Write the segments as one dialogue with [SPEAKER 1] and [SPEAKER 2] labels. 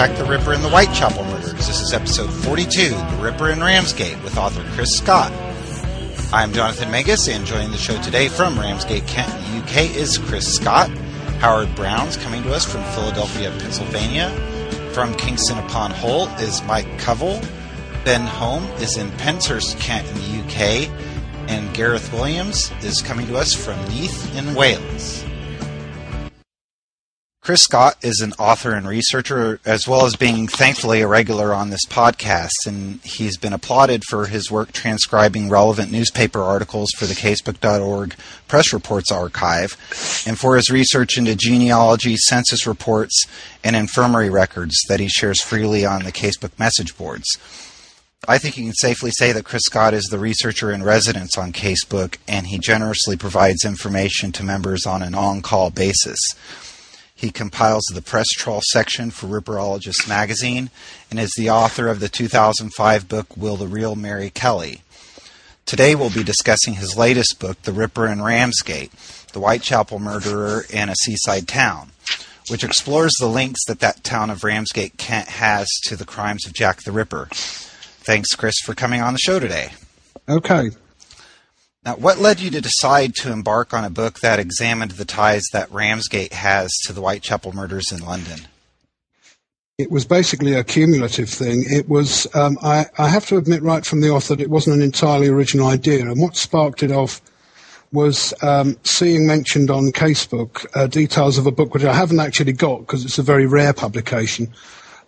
[SPEAKER 1] Jack the Ripper and the Whitechapel murders. This is episode 42, The Ripper in Ramsgate, with author Chris Scott. I'm Jonathan Menges, and joining the show today from Ramsgate, Kent, UK is Chris Scott. Howard Brown's coming to us from Philadelphia, Pennsylvania. From Kingston upon Hull is Mike Covell. Ben Holme is in Penshurst, Kent in the UK. And Gareth Williams is coming to us from Neath in Wales. Chris Scott is an author and researcher, as well as being thankfully a regular on this podcast, and he's been applauded for his work transcribing relevant newspaper articles for the Casebook.org Press Reports Archive, and for his research into genealogy, census reports, and infirmary records that he shares freely on the Casebook message boards. I think you can safely say that Chris Scott is the researcher in residence on Casebook, and he generously provides information to members on an on call basis. He compiles the press trawl section for Ripperologist magazine and is the author of the 2005 book Will the Real Mary Kelly. Today we'll be discussing his latest book, The Ripper in Ramsgate, The Whitechapel Murderer in a Seaside Town, which explores the links that that town of Ramsgate, Kent has to the crimes of Jack the Ripper. Thanks, Chris, for coming on the show today.
[SPEAKER 2] Okay.
[SPEAKER 1] Now, what led you to decide to embark on a book that examined the ties that Ramsgate has to the Whitechapel murders in London?
[SPEAKER 2] It was basically a cumulative thing. It was, um, I, I, have to admit right from the off that it wasn't an entirely original idea. And what sparked it off was um, seeing mentioned on Casebook uh, details of a book which I haven't actually got because it's a very rare publication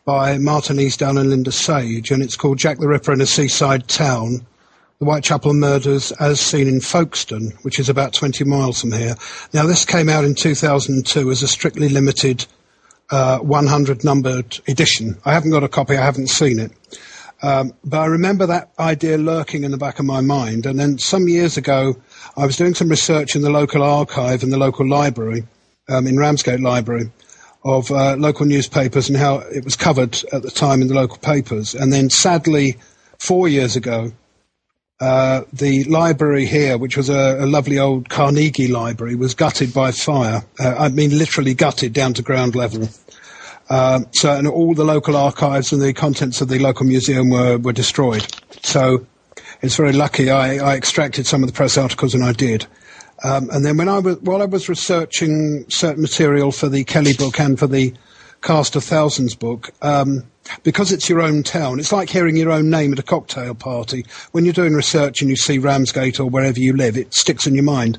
[SPEAKER 2] by Martin Easdown and Linda Sage. And it's called Jack the Ripper in a Seaside Town the Whitechapel murders as seen in Folkestone, which is about 20 miles from here. Now, this came out in 2002 as a strictly limited uh, 100 numbered edition. I haven't got a copy, I haven't seen it. Um, but I remember that idea lurking in the back of my mind. And then some years ago, I was doing some research in the local archive in the local library, um, in Ramsgate Library, of uh, local newspapers and how it was covered at the time in the local papers. And then sadly, four years ago, uh, the library here, which was a, a, lovely old Carnegie library, was gutted by fire. Uh, I mean, literally gutted down to ground level. Um, so, and all the local archives and the contents of the local museum were, were destroyed. So, it's very lucky I, I extracted some of the press articles, and I did. Um, and then when I was, while I was researching certain material for the Kelly book and for the Cast of Thousands book, um, because it's your own town, it's like hearing your own name at a cocktail party. When you're doing research and you see Ramsgate or wherever you live, it sticks in your mind.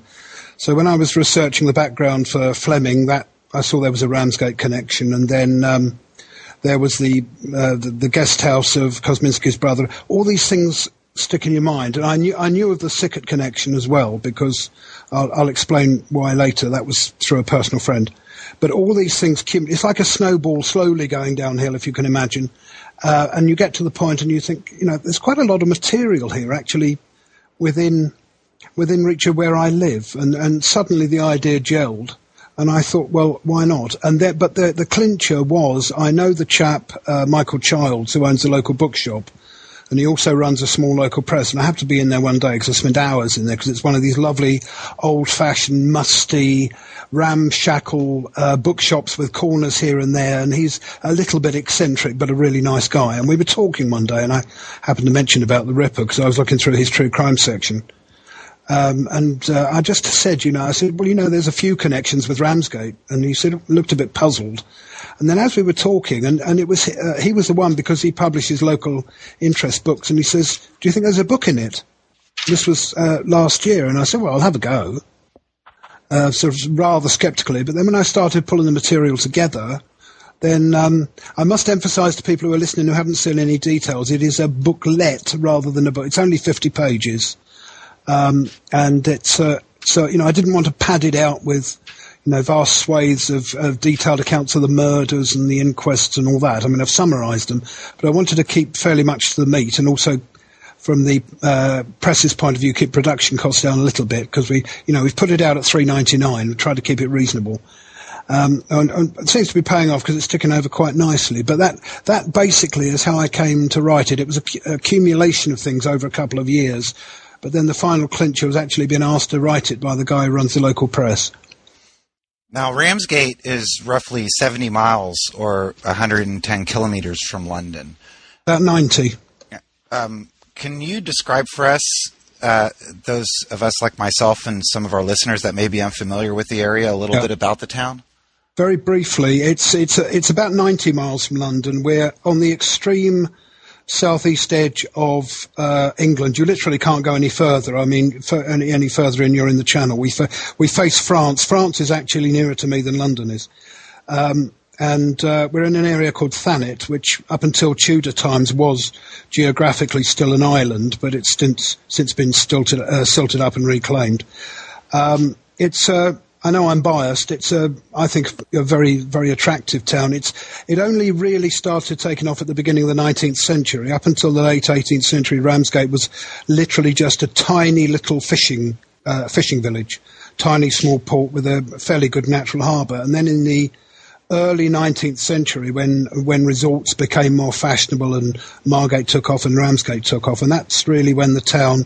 [SPEAKER 2] So when I was researching the background for Fleming, that I saw there was a Ramsgate connection, and then um, there was the, uh, the, the guest house of Kosminski's brother. All these things stick in your mind, and I knew I knew of the Sickert connection as well because I'll, I'll explain why later. That was through a personal friend. But all these things, it's like a snowball slowly going downhill, if you can imagine. Uh, and you get to the point and you think, you know, there's quite a lot of material here actually within within reach of where I live. And, and suddenly the idea gelled. And I thought, well, why not? And there, but the, the clincher was, I know the chap, uh, Michael Childs, who owns the local bookshop, and he also runs a small local press. And I have to be in there one day because I spent hours in there because it's one of these lovely, old-fashioned, musty, ramshackle uh, bookshops with corners here and there. And he's a little bit eccentric, but a really nice guy. And we were talking one day, and I happened to mention about the Ripper because I was looking through his true crime section. Um, and uh, I just said, you know, I said, well, you know, there's a few connections with Ramsgate, and he said, looked a bit puzzled. And then as we were talking, and, and it was uh, he was the one because he publishes local interest books, and he says, "Do you think there's a book in it?" This was uh, last year, and I said, "Well, I'll have a go." Uh, sort of rather sceptically, but then when I started pulling the material together, then um, I must emphasise to people who are listening who haven't seen any details, it is a booklet rather than a book. It's only 50 pages. Um, and it's, uh, so, you know, I didn't want to pad it out with you know, vast swathes of, of, detailed accounts of the murders and the inquests and all that. I mean, I've summarised them, but I wanted to keep fairly much to the meat and also from the uh, press's point of view, keep production costs down a little bit because we, you know, we've put it out at three ninety nine. We tried to keep it reasonable, um, and, and, it seems to be paying off because it's ticking over quite nicely. But that that basically is how I came to write it. It was a accumulation of things over a couple of years, but then the final clincher was actually being asked to write it by the guy who runs the local press.
[SPEAKER 1] Now, Ramsgate is roughly 70 miles or 110 kilometers from London.
[SPEAKER 2] About 90.
[SPEAKER 1] Um, can you describe for us, uh, those of us like myself and some of our listeners that may be unfamiliar with the area, a little bit about the town?
[SPEAKER 2] Very briefly, it's it's it's about 90 miles from London. We're on the extreme southeast edge of uh, England. You literally can't go any further. I mean, any, any further in, you're in the Channel. We fa- we face France. France is actually nearer to me than London is. Um, and uh, we're in an area called Thanet, which up until Tudor times was geographically still an island, but it's since, since been stilted, uh, silted up and reclaimed. Um, it's uh, I know I'm biased. It's a, I think, a very, very attractive town. It's, it only really started taking off at the beginning of the 19th century. Up until the late 18th century, Ramsgate was literally just a tiny little fishing, uh, fishing village, tiny small port with a fairly good natural harbour. And then in the early 19th century, when when resorts became more fashionable and Margate took off and Ramsgate took off, and that's really when the town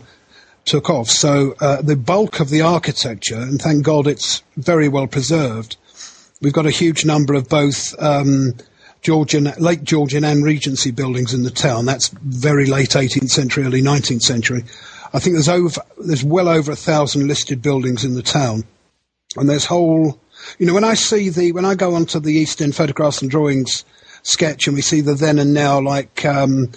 [SPEAKER 2] took off. So uh, the bulk of the architecture, and thank God it's very well preserved. We've got a huge number of both um, Georgian, late Georgian and Regency buildings in the town. That's very late 18th century, early 19th century. I think there's over, there's well over a thousand listed buildings in the town, and there's whole. You know, when I see the when I go onto the East End photographs and drawings sketch, and we see the then and now, like um,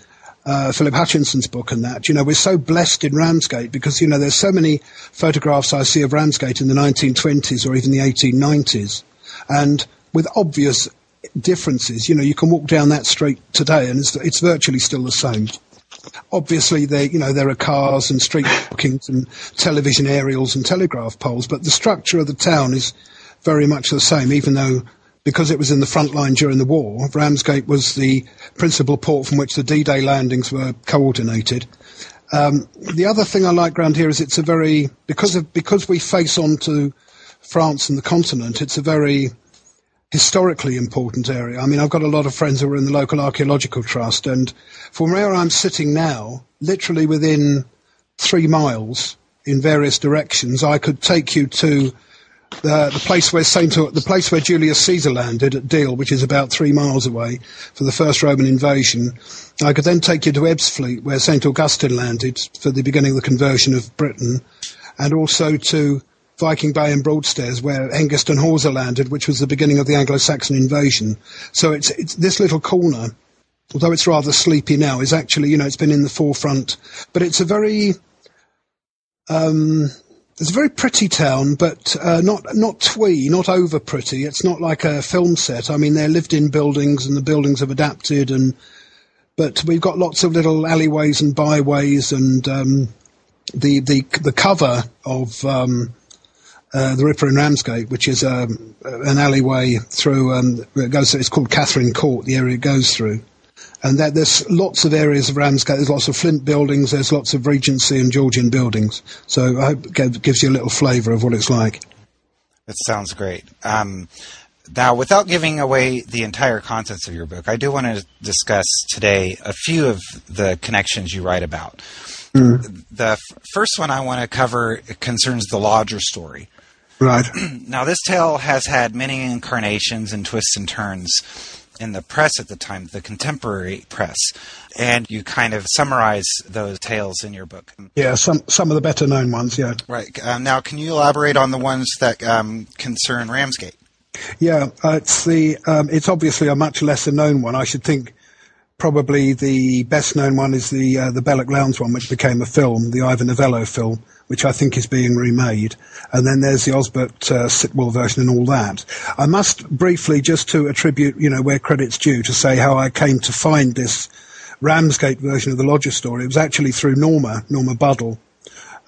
[SPEAKER 2] uh, Philip Hutchinson's book and that. You know, we're so blessed in Ramsgate because, you know, there's so many photographs I see of Ramsgate in the 1920s or even the 1890s. And with obvious differences, you know, you can walk down that street today and it's, it's virtually still the same. Obviously, there, you know, there are cars and street bookings and television aerials and telegraph poles, but the structure of the town is very much the same, even though because it was in the front line during the war, Ramsgate was the principal port from which the D-Day landings were coordinated. Um, the other thing I like around here is it's a very because of because we face on to France and the continent. It's a very historically important area. I mean, I've got a lot of friends who are in the local archaeological trust, and from where I'm sitting now, literally within three miles in various directions, I could take you to the, the place where Saint the place where Julius Caesar landed at Deal, which is about three miles away, for the first Roman invasion. I could then take you to Ebbsfleet, where Saint Augustine landed for the beginning of the conversion of Britain, and also to Viking Bay and Broadstairs, where Hengist and Horsa landed, which was the beginning of the Anglo-Saxon invasion. So it's, it's this little corner, although it's rather sleepy now, is actually you know it's been in the forefront, but it's a very um, it's a very pretty town, but uh, not not twee, not over pretty. It's not like a film set. I mean, they're lived-in buildings, and the buildings have adapted. And but we've got lots of little alleyways and byways, and um, the the the cover of um, uh, the Ripper in Ramsgate, which is um, an alleyway through. Um, it goes. It's called Catherine Court. The area it goes through and that there's lots of areas of Ramsgate. There's lots of Flint buildings. There's lots of Regency and Georgian buildings. So I hope it gives you a little flavour of what it's like.
[SPEAKER 1] That sounds great. Um, now, without giving away the entire contents of your book, I do want to discuss today a few of the connections you write about. Mm. The f- first one I want to cover concerns the lodger story.
[SPEAKER 2] Right.
[SPEAKER 1] now, this tale has had many incarnations and twists and turns in the press at the time, the contemporary press, and you kind of summarize those tales in your book.
[SPEAKER 2] Yeah, some some of the better known ones. Yeah.
[SPEAKER 1] Right. Um, now, can you elaborate on the ones that um, concern Ramsgate?
[SPEAKER 2] Yeah, uh, it's the um, it's obviously a much lesser known one. I should think probably the best known one is the uh, the Belloc Lowndes one, which became a film, the Ivor Novello film, which I think is being remade. And then there's the Osbert uh, Sitwell version and all that. I must briefly, just to attribute, you know, where credit's due, to say how I came to find this Ramsgate version of the Lodger story. It was actually through Norma, Norma Buddle.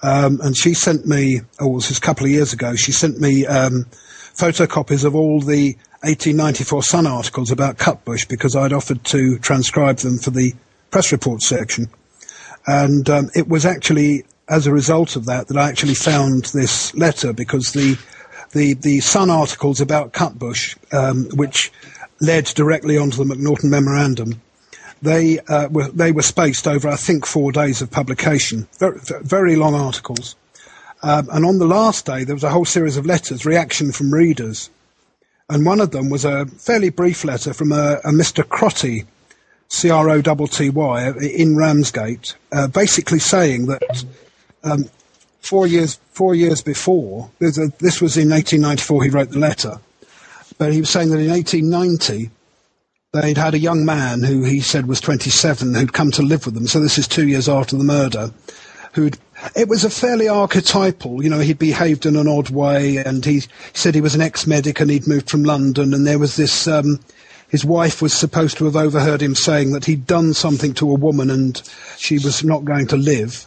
[SPEAKER 2] Um, and she sent me, oh, this was a couple of years ago, she sent me um, photocopies of all the 1894 Sun articles about Cutbush because I'd offered to transcribe them for the press report section. And um, it was actually as a result of that that I actually found this letter because the the the Sun articles about Cutbush, um, which led directly onto the Macnaghten memorandum, they uh, were they were spaced over I think four days of publication, very, very long articles, um, and on the last day there was a whole series of letters, reaction from readers, and one of them was a fairly brief letter from a, a Mr. Crotty, C R O T T Y, in Ramsgate, uh, basically saying that um, four years four years before this was in 1894. He wrote the letter, but he was saying that in 1890 they'd had a young man who he said was 27 who'd come to live with them. So this is two years after the murder. Who'd it was a fairly archetypal, you know, he'd behaved in an odd way, and he said he was an ex-medic and he'd moved from London, and there was this. Um, his wife was supposed to have overheard him saying that he'd done something to a woman and she was not going to live.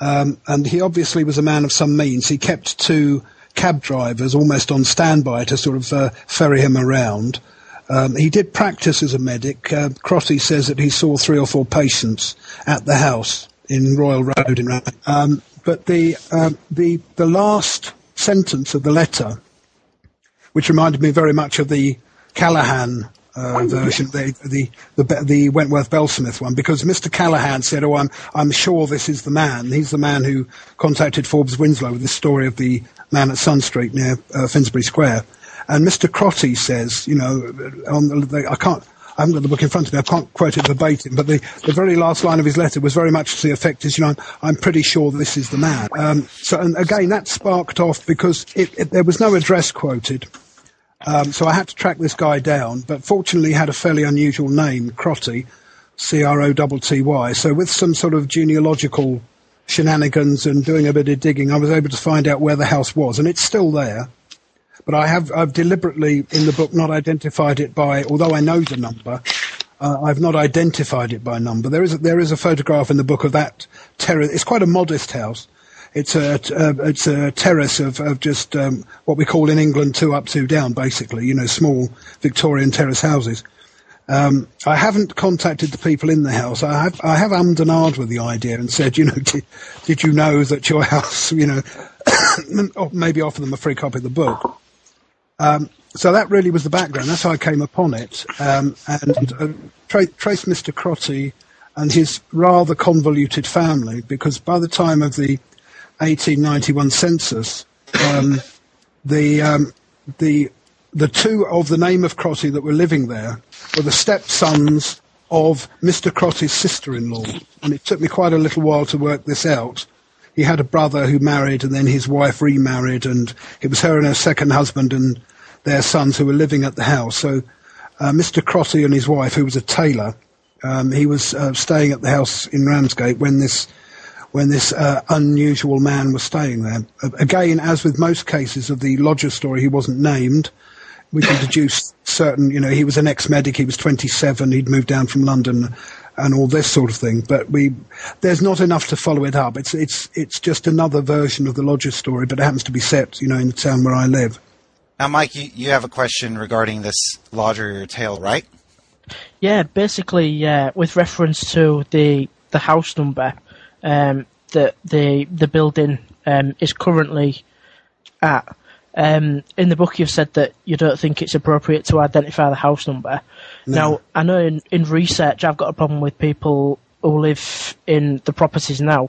[SPEAKER 2] Um, and he obviously was a man of some means. He kept two cab drivers almost on standby to sort of uh, ferry him around. Um, he did practice as a medic. Uh, Crotty says that he saw three or four patients at the house in Royal Road in um, but the, uh, the, the last sentence of the letter, which reminded me very much of the Callaghan uh, version, the, the, the, the Wentworth Bellsmith one, because Mr. Callahan said, "Oh, I'm I'm sure this is the man. He's the man who contacted Forbes Winslow with this story of the man at Sun Street near uh, Finsbury Square." And Mr. Crotty says, you know, on the, I can't. I haven't got the book in front of me. I can't quote it verbatim, but the, the very last line of his letter was very much to the effect is, you know, I'm, I'm pretty sure this is the man. Um, so, and again, that sparked off because it, it, there was no address quoted. Um, so I had to track this guy down, but fortunately had a fairly unusual name, Crotty, C-R-O-T-T-Y. So with some sort of genealogical shenanigans and doing a bit of digging, I was able to find out where the house was, and it's still there. But I have I've deliberately in the book not identified it by, although I know the number, uh, I've not identified it by number. There is a, there is a photograph in the book of that terrace. It's quite a modest house. It's a, a it's a terrace of, of just um, what we call in England two up, two down, basically. You know, small Victorian terrace houses. Um, I haven't contacted the people in the house. I have I have ummed and ahed with the idea and said, you know, did, did you know that your house, you know, maybe offer them a free copy of the book. Um, so that really was the background. That's how I came upon it, um, and uh, tra- Mr. Crotty and his rather convoluted family because by the time of the 1891 census, um, the um, the the two of the name of Crotty that were living there were the stepsons of Mr. Crotty's sister-in-law, and it took me quite a little while to work this out. He had a brother who married, and then his wife remarried, and it was her and her second husband and their sons who were living at the house. So uh, Mr. Crotty and his wife, who was a tailor, um, he was uh, staying at the house in Ramsgate when this when this uh, unusual man was staying there. again, as with most cases of the lodger story, he wasn't named. We can deduce certain, you know, he was an ex-medic, he was 27, he'd moved down from London, and all this sort of thing. But we, there's not enough to follow it up. It's it's it's just another version of the lodger story, but it happens to be set, you know, in the town where I live.
[SPEAKER 1] Now, Mike, you, you have a question regarding this lodger tale, right?
[SPEAKER 3] Yeah, basically, uh, with reference to the the house number um, that the the building um, is currently at. Um, in the book, you've said that you don't think it's appropriate to identify the house number. No. Now, I know in, in research, I've got a problem with people who live in the properties now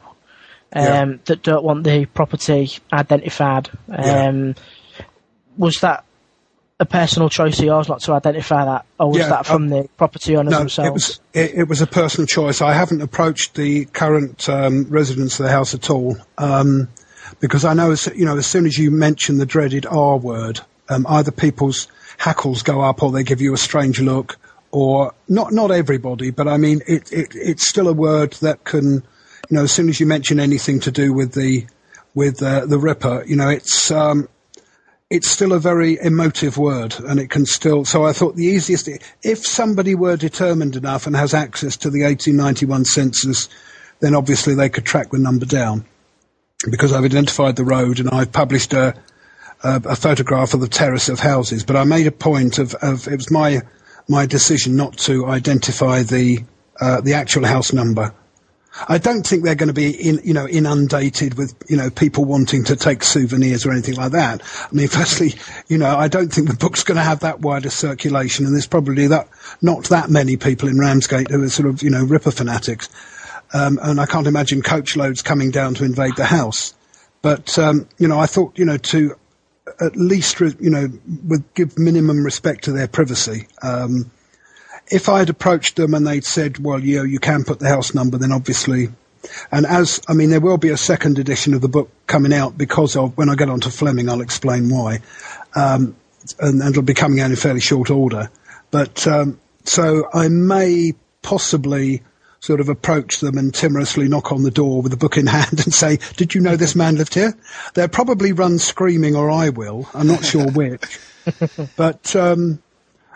[SPEAKER 3] yeah. Um, that don't want the property identified. Yeah. Um, was that a personal choice of yours not to identify that, or was yeah, that from uh, the property owners
[SPEAKER 2] no,
[SPEAKER 3] themselves?
[SPEAKER 2] It was, it, it, was a personal choice. I haven't approached the current um, residents of the house at all um, because I know, as, you know, as soon as you mention the dreaded R word, um, either people's hackles go up or they give you a strange look, or not not everybody, but I mean, it, it it's still a word that can, you know, as soon as you mention anything to do with the with uh, the Ripper, you know, it's um, it's still a very emotive word and it can still, so I thought the easiest, if somebody were determined enough and has access to the 1891 census, then obviously they could track the number down. Because I've identified the road and I've published a, a, a photograph of the terrace of houses, but I made a point of, of it was my, my decision not to identify the, uh, the actual house number I don't think they're going to be in, you know, inundated with, you know, people wanting to take souvenirs or anything like that. I mean, firstly, you know, I don't think the book's going to have that wider circulation and there's probably that, not that many people in Ramsgate who are sort of, you know, Ripper fanatics. Um, and I can't imagine coach loads coming down to invade the house. But, um, you know, I thought, you know, to, at least, you know, give minimum respect to their privacy. Um, if I had approached them and they'd said, well, you know, you can put the house number, then obviously, and as, I mean, there will be a second edition of the book coming out because of, when I get onto Fleming, I'll explain why. Um, and, and, it'll be coming out in fairly short order. But, um, so I may possibly sort of approach them and timorously knock on the door with a book in hand and say, "Did you know this man lived here?" They'll probably run screaming, or I will. I'm not sure which, but um,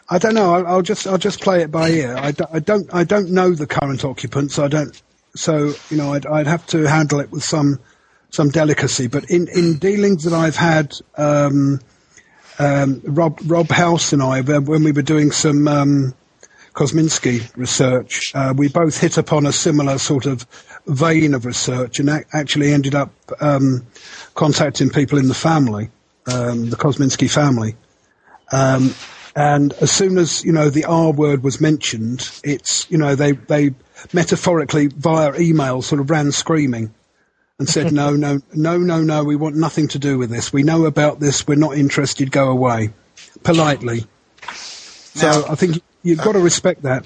[SPEAKER 2] I don't know. I'll, I'll, just I'll just play it by ear. I, do, I don't I don't know the current occupants. I don't. So you know, I'd, I'd have to handle it with some some delicacy. But in, in dealings that I've had, um, um, Rob Rob House and I, when we were doing some um, Kosminski research, uh, we both hit upon a similar sort of vein of research and a- actually ended up um, contacting people in the family, um, the Kosminski family. And as soon as you know the R word was mentioned, it's you know they they metaphorically via email sort of ran screaming and said no no no no no we want nothing to do with this. We know about this. We're not interested. Go away, politely. So I think you've got to respect that.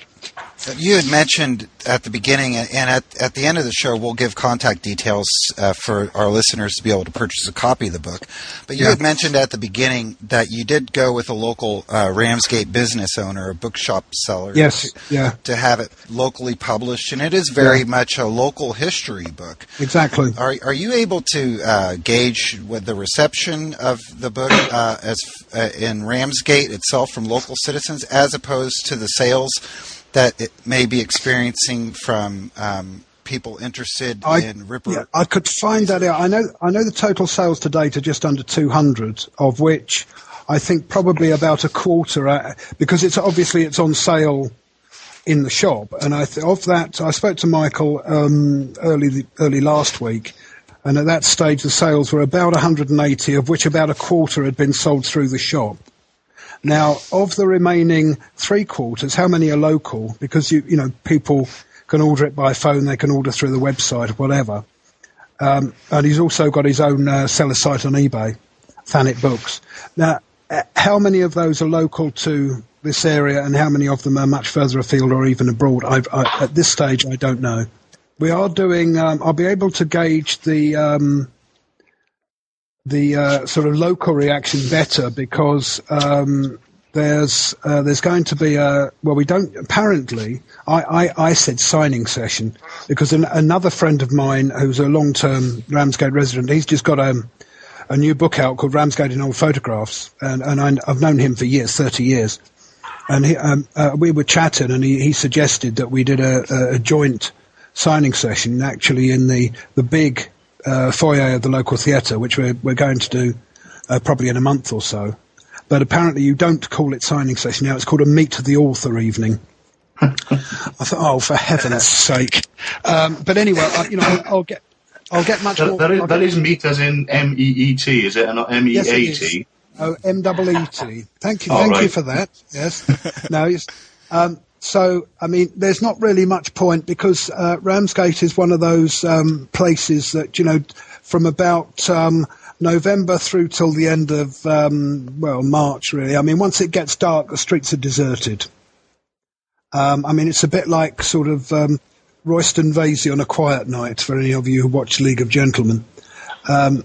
[SPEAKER 1] You had mentioned at the beginning, and at, at the end of the show, we'll give contact details uh, for our listeners to be able to purchase a copy of the book. But you yeah. had mentioned at the beginning that you did go with a local uh, Ramsgate business owner, a bookshop seller.
[SPEAKER 2] Yes,
[SPEAKER 1] to,
[SPEAKER 2] yeah.
[SPEAKER 1] To have it locally published, and it is very yeah. much a local history book.
[SPEAKER 2] Exactly.
[SPEAKER 1] Are Are you able to uh, gauge with the reception of the book uh, as uh, in Ramsgate itself from local citizens, as opposed to the sales? That it may be experiencing from um, people interested I, in Ripper?
[SPEAKER 2] Yeah, I could find that out. I know I know the total sales to date are just under 200, of which I think probably about a quarter, uh, because it's obviously it's on sale in the shop. And I th- of that, I spoke to Michael um, early early last week, and at that stage the sales were about 180, of which about a quarter had been sold through the shop. Now, of the remaining three quarters, how many are local? Because you, you know, people can order it by phone, they can order through the website, whatever. Um, and he's also got his own uh, seller site on eBay, Thanet Books. Now, uh, how many of those are local to this area, and how many of them are much further afield or even abroad? I, at this stage, I don't know. We are doing. Um, I'll be able to gauge the um, the uh, sort of local reaction better because um, there's uh, there's going to be a well we don't apparently I, I, I said signing session because an, another friend of mine who's a long term Ramsgate resident he's just got a a new book out called Ramsgate in Old Photographs and and I, have known him for years thirty years. And he, um, uh, we were chatting and he, he suggested that we did a, a joint signing session actually in the the big uh, foyer of the local theatre, which we're, we're going to do uh, probably in a month or so. But apparently, you don't call it signing session now. It's called a meet the author evening. I thought, oh, for heaven's sake! Um, but anyway, I, you know, I'll, I'll, get, I'll get much
[SPEAKER 4] that,
[SPEAKER 2] more.
[SPEAKER 4] That is, meet as in M E E T, is it, not M E A T?
[SPEAKER 2] Oh, M double E T. Thank you, thank right. you for that. Yes. no, um, so, I mean, there's not really much point because uh, Ramsgate is one of those um, places that, you know, from about um, November through till the end of, um, well, March, really. I mean, once it gets dark, the streets are deserted. Um, I mean, it's a bit like sort of um, Royston Vasey on a quiet night for any of you who watch League of Gentlemen. Um,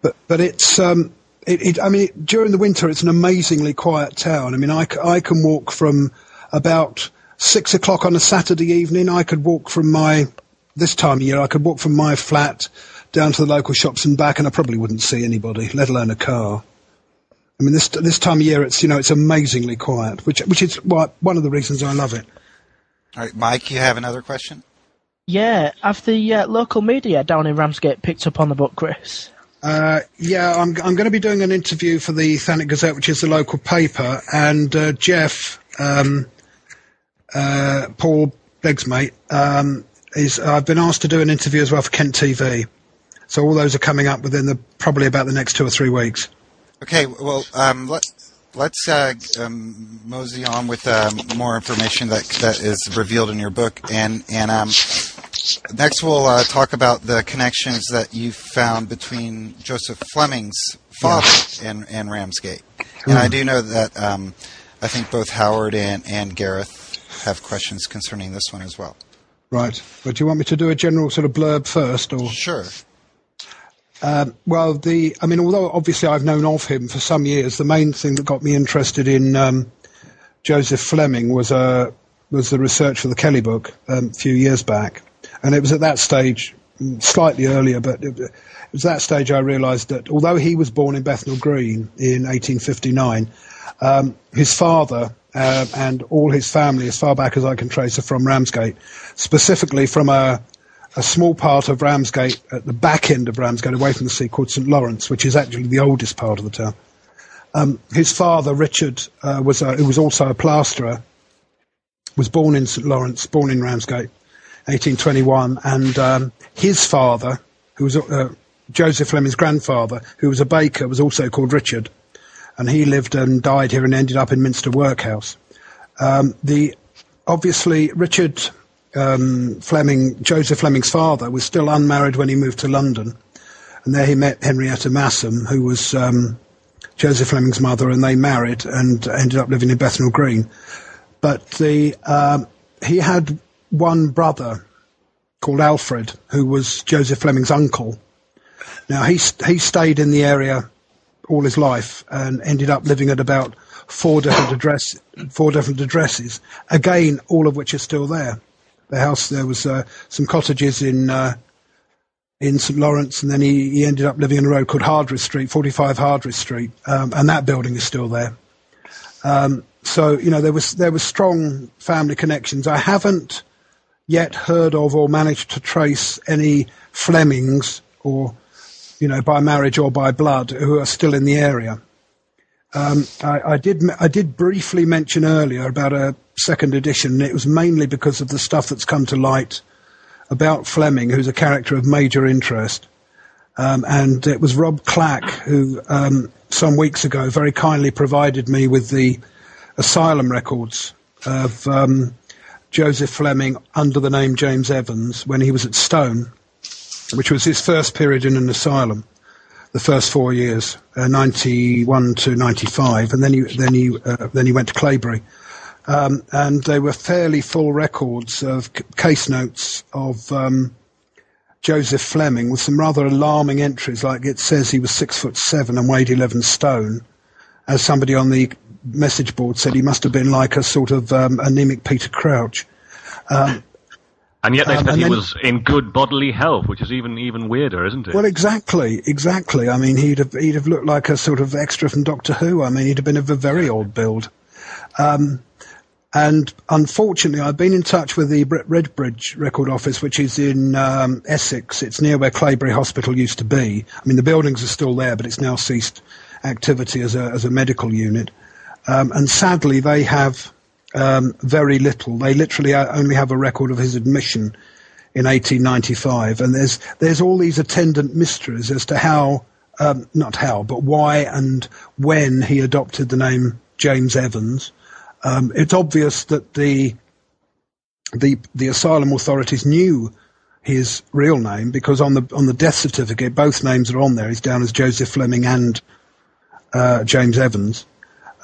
[SPEAKER 2] but, but it's, it, it, I mean, during the winter, it's an amazingly quiet town. I mean, I, I can walk from about six o'clock on a Saturday evening, I could walk from my, this time of year, I could walk from my flat down to the local shops and back, and I probably wouldn't see anybody, let alone a car. I mean, this this time of year, it's you know, it's amazingly quiet, which which is one of the reasons I love it.
[SPEAKER 1] All right, Mike, you have another question?
[SPEAKER 3] Yeah, have the uh, local media down in Ramsgate picked up on the book, Chris?
[SPEAKER 2] Uh, yeah, I'm I'm going to be doing an interview for the Thanet Gazette, which is the local paper, and uh, Jeff. Um, uh, Paul Begg's mate, um, is I've been asked to do an interview as well for Kent TV. So all those are coming up within the probably about the next two or three weeks.
[SPEAKER 1] Okay, well, um, let, let's uh, um, mosey on with um, more information that that is revealed in your book, and and um, next we'll uh, talk about the connections that you found between Joseph Fleming's father and in Ramsgate. And I do know that um, I think both Howard and, and Gareth have questions concerning this one as well.
[SPEAKER 2] Right. But do you want me to do a general sort of blurb first, or?
[SPEAKER 1] Sure.
[SPEAKER 2] Um, well, the I mean, although obviously I've known of him for some years, the main thing that got me interested in um, Joseph Fleming was uh, was the research for the Kelly book um, a few years back, and it was at that stage, mm, slightly earlier, but it, it was that stage I realised that although he was born in Bethnal Green in 1859, um, his father uh, and all his family, as far back as I can trace, are from Ramsgate, specifically from a a small part of Ramsgate at the back end of Ramsgate, away from the sea, called St Lawrence, which is actually the oldest part of the town. Um, his father, Richard, uh, was a, who was also a plasterer, was born in St Lawrence, born in Ramsgate, 1821, and um, his father, who was uh, Joseph Fleming's grandfather, who was a baker, was also called Richard, and he lived and died here and ended up in Minster Workhouse. Um, the obviously Richard um, Fleming, Joseph Fleming's father, was still unmarried when he moved to London, and there he met Henrietta Massam, who was um, Joseph Fleming's mother, and they married and ended up living in Bethnal Green. But the um, he had one brother called Alfred, who was Joseph Fleming's uncle. Now he he stayed in the area all his life and ended up living at about four different address four different addresses. Again, all of which are still there the house. There was uh, some cottages in uh, in St Lawrence, and then he, he ended up living in a road called Hardress Street, 45 Hardress Street, um, and that building is still there. Um, so you know there was there was strong family connections. I haven't yet heard of or managed to trace any Flemings or you know by marriage or by blood who are still in the area. Um, I, I, did I did briefly mention earlier about a second edition, and it was mainly because of the stuff that's come to light about Fleming, who's a character of major interest. Um, and it was Rob Clack who, um, some weeks ago, very kindly provided me with the asylum records of um, Joseph Fleming under the name James Evans when he was at Stone, which was his first period in an asylum the first four years, uh, 91 to 95, and then he then he uh, then he went to Claybury, um, and they were fairly full records of c- case notes of um, Joseph Fleming with some rather alarming entries, like it says he was six foot seven and weighed 11 stone. As somebody on the message board said, he must have been like a sort of um, anemic Peter Crouch. Um,
[SPEAKER 5] and yet they
[SPEAKER 2] Um,
[SPEAKER 5] said he
[SPEAKER 2] then-
[SPEAKER 5] was in good bodily health, which is even even weirder, isn't it?
[SPEAKER 2] Well, exactly, exactly. I mean, he'd have he'd have looked like a sort of extra from Doctor Who. I mean, he'd have been of a very old build. Um, and unfortunately, I've been in touch with the Redbridge Record Office, which is in um, Essex. It's near where Claybury Hospital used to be. I mean, the buildings are still there, but it's now ceased activity as a as a medical unit. Um, and sadly, they have um, very little. They literally only have a record of his admission in 1895, and there's there's all these attendant mysteries as to how, um, not how, but why and when he adopted the name James Evans. Um, it's obvious that the the the asylum authorities knew his real name because on the on the death certificate both names are on there. He's down as Joseph Fleming and uh, James Evans.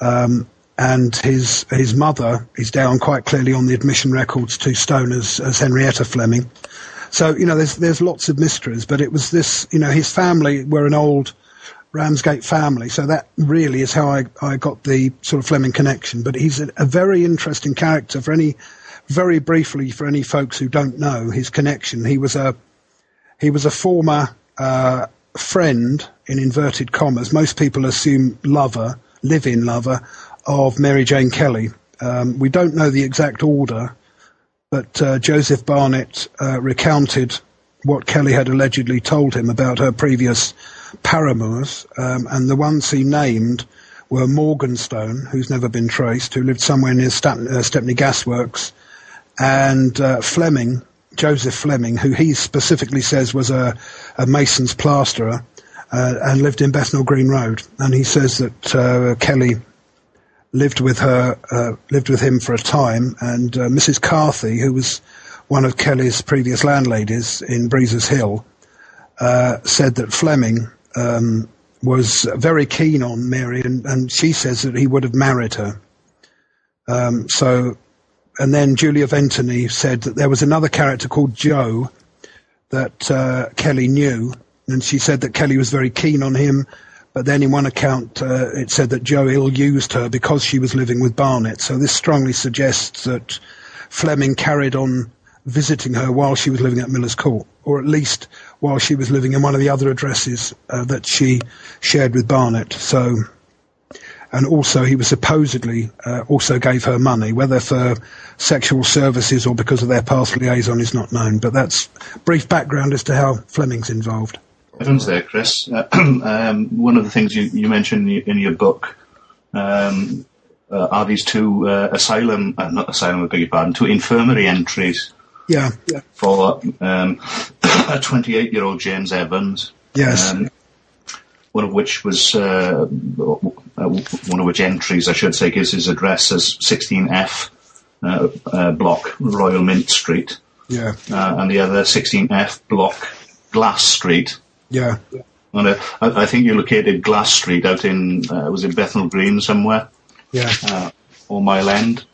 [SPEAKER 2] Um, and his his mother is down quite clearly on the admission records to Stone as, as Henrietta Fleming. So you know, there's there's lots of mysteries, but it was this. You know, his family were an old Ramsgate family, so that really is how I I got the sort of Fleming connection. But he's a, a very interesting character for any. Very briefly, for any folks who don't know his connection, he was a he was a former uh, friend in inverted commas. Most people assume lover, live-in lover of Mary Jane Kelly. Um, we don't know the exact order, but uh, Joseph Barnett uh, recounted what Kelly had allegedly told him about her previous paramours, um, and the ones he named were Morganstone, who's never been traced, who lived somewhere near Step- uh, Stepney Gasworks, and uh, Fleming, Joseph Fleming, who he specifically says was a, a mason's plasterer uh, and lived in Bethnal Green Road. And he says that uh, Kelly lived with her, uh, lived with him for a time, and uh, Mrs. Carthy, who was one of Kelly's previous landladies in Breezer's Hill, uh, said that Fleming um, was very keen on Mary, and, and she says that he would have married her. Um, so, and then Julia Venturney said that there was another character called Joe that uh, Kelly knew, and she said that Kelly was very keen on him. But then in one account, uh, it said that Joe ill-used her because she was living with Barnett. So this strongly suggests that Fleming carried on visiting her while she was living at Miller's Court, or at least while she was living in one of the other addresses uh, that she shared with Barnett. So, and also he was supposedly uh, also gave her money, whether for sexual services or because of their past liaison is not known. But that's brief background as to how Fleming's involved.
[SPEAKER 4] Evans there, Chris. Uh, um, one of the things you, you mentioned in your, in your book um, uh, are these two uh, asylum, uh, not asylum, I beg your pardon, two infirmary entries
[SPEAKER 2] Yeah, yeah,
[SPEAKER 4] for um, a 28 year old James Evans.
[SPEAKER 2] yes,
[SPEAKER 4] Um, one of which was, uh, one of which entries, I should say, gives his address as 16F uh, uh, block, Royal Mint Street,
[SPEAKER 2] yeah,
[SPEAKER 4] uh, and the other 16F block, Glass Street.
[SPEAKER 2] Yeah,
[SPEAKER 4] And, uh, I, I think you located Glass Street out in, uh, was it Bethnal Green somewhere,
[SPEAKER 2] yeah,
[SPEAKER 4] uh, or Mile End?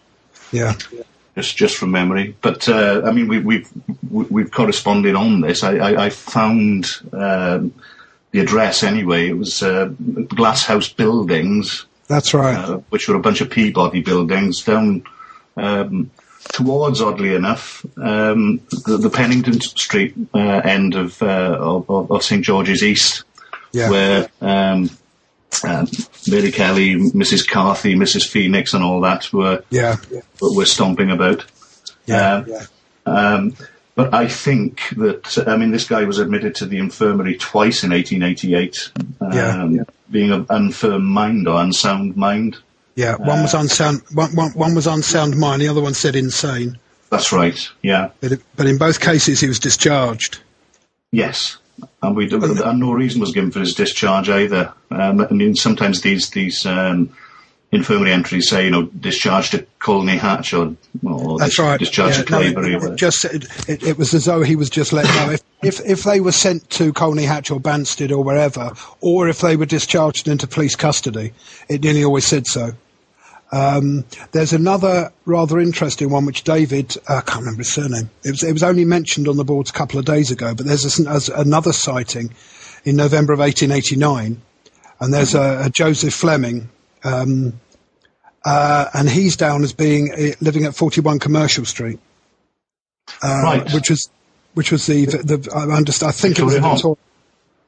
[SPEAKER 2] yeah,
[SPEAKER 4] just just from memory. But uh, I mean, we, we've we- we've corresponded on this. I, I, I found um, the address anyway. It was uh, Glass House Buildings,
[SPEAKER 2] that's right.
[SPEAKER 4] uh, which were a bunch of Peabody buildings down um, towards, oddly enough, um, the, the Pennington Street uh, end of, uh, of of St George's East,
[SPEAKER 2] Yeah,
[SPEAKER 4] where. Um, um, Mary Kelly, Mrs. Carthy, Mrs. Phoenix, and all that were
[SPEAKER 2] yeah,
[SPEAKER 4] were stomping about.
[SPEAKER 2] yeah,
[SPEAKER 4] Um, um, but I think that, I mean, this guy was admitted to the infirmary twice in 1888, um,
[SPEAKER 2] Yeah.
[SPEAKER 4] being of unfirm mind or unsound mind.
[SPEAKER 2] Yeah. One was unsound. One, one, one was unsound mind. The other one said insane.
[SPEAKER 4] That's right, yeah.
[SPEAKER 2] But, but in both cases, he was discharged.
[SPEAKER 4] Yes. And we and no reason was given for his discharge either. Um, I mean, sometimes these these um, infirmary entries say, you know, discharged to Colney Hatch or, or
[SPEAKER 2] That's
[SPEAKER 4] dis-
[SPEAKER 2] right.
[SPEAKER 4] discharged
[SPEAKER 2] Yeah,
[SPEAKER 4] to
[SPEAKER 2] no,
[SPEAKER 4] Claybury.
[SPEAKER 2] it, it just it, it, it was as though he was just let go. If, if if they were sent to Colney Hatch or Banstead or wherever, or if they were discharged into police custody, it nearly always said so. Um, there's another rather interesting one which David uh, I can't remember his surname. It was it was only mentioned on the boards a couple of days ago, but there's a, as another sighting in November of 1889, and there's a, a Joseph Fleming. Um, uh, and he's down as being uh, living at 41 Commercial Street uh,
[SPEAKER 4] Right.
[SPEAKER 2] which was which was the the I understand. I think it was
[SPEAKER 4] Victoria Home.
[SPEAKER 2] Victoria,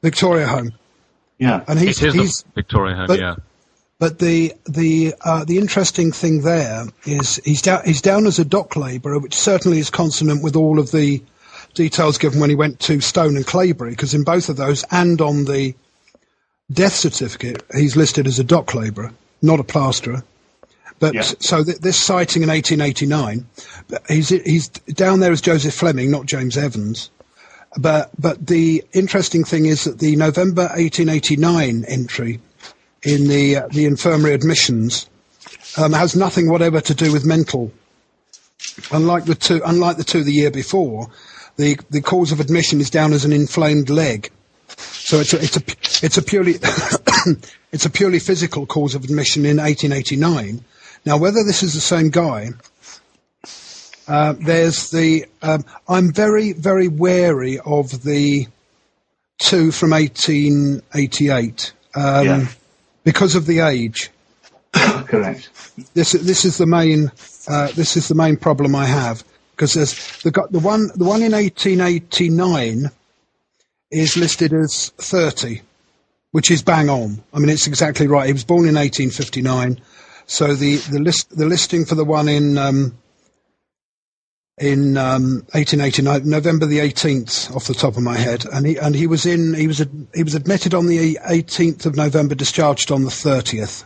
[SPEAKER 2] Victoria Home,
[SPEAKER 4] Yeah.
[SPEAKER 2] and he's
[SPEAKER 5] it is
[SPEAKER 2] he's
[SPEAKER 5] the Victoria Home,
[SPEAKER 2] but-
[SPEAKER 5] yeah.
[SPEAKER 2] But the the uh, the interesting thing there is he's down he's down as a dock labourer, which certainly is consonant with all of the details given when he went to Stone and Claybury, because in both of those and on the death certificate he's listed as a dock labourer, not a plasterer. But
[SPEAKER 4] Yeah.
[SPEAKER 2] so th- this sighting in 1889, he's he's down there as Joseph Fleming, not James Evans. But but the interesting thing is that the November 1889 entry in the uh, the infirmary admissions um, has nothing whatever to do with mental. Unlike the two, unlike the two the year before, the the cause of admission is down as an inflamed leg. So it's a, it's a it's a purely it's a purely physical cause of admission in 1889. Now, whether this is the same guy, uh, there's the um, I'm very very wary of the two from 1888 um,
[SPEAKER 4] Yeah.
[SPEAKER 2] Because of the age.
[SPEAKER 4] Correct.
[SPEAKER 2] This this is the main uh, this is the main problem I have because there's the got the one the one in 1889 is listed as 30, which is bang on. I mean, it's exactly right. He was born in 1859, so the the list the listing for the one in um, in um, 1889, November the 18th, off the top of my head, and he and he was in he was ad, he was admitted on the 18th of November, discharged on the 30th.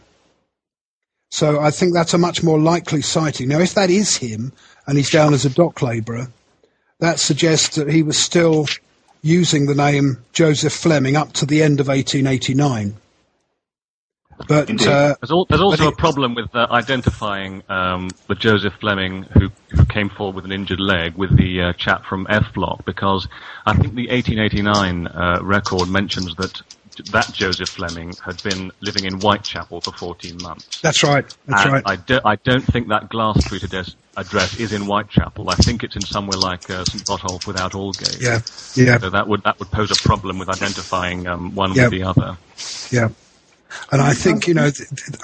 [SPEAKER 2] So I think that's a much more likely sighting. Now, if that is him and he's down as a dock labourer, that suggests that he was still using the name Joseph Fleming up to the end of 1889. But uh,
[SPEAKER 5] There's, al- there's also
[SPEAKER 2] But
[SPEAKER 5] a problem with uh, identifying um, the Joseph Fleming who, who came forward with an injured leg with the uh, chap from F Block because I think the 1889 uh, record mentions that that Joseph Fleming had been living in Whitechapel for 14 months.
[SPEAKER 2] That's right. That's
[SPEAKER 5] and
[SPEAKER 2] right.
[SPEAKER 5] I, do, I don't think that Glass Street address, address is in Whitechapel. I think it's in somewhere like uh, St Botolph without Aldgate.
[SPEAKER 2] yeah, yeah,
[SPEAKER 5] So that would that would pose a problem with identifying um, one
[SPEAKER 2] Yeah.
[SPEAKER 5] with the other.
[SPEAKER 2] yeah. And I think you know,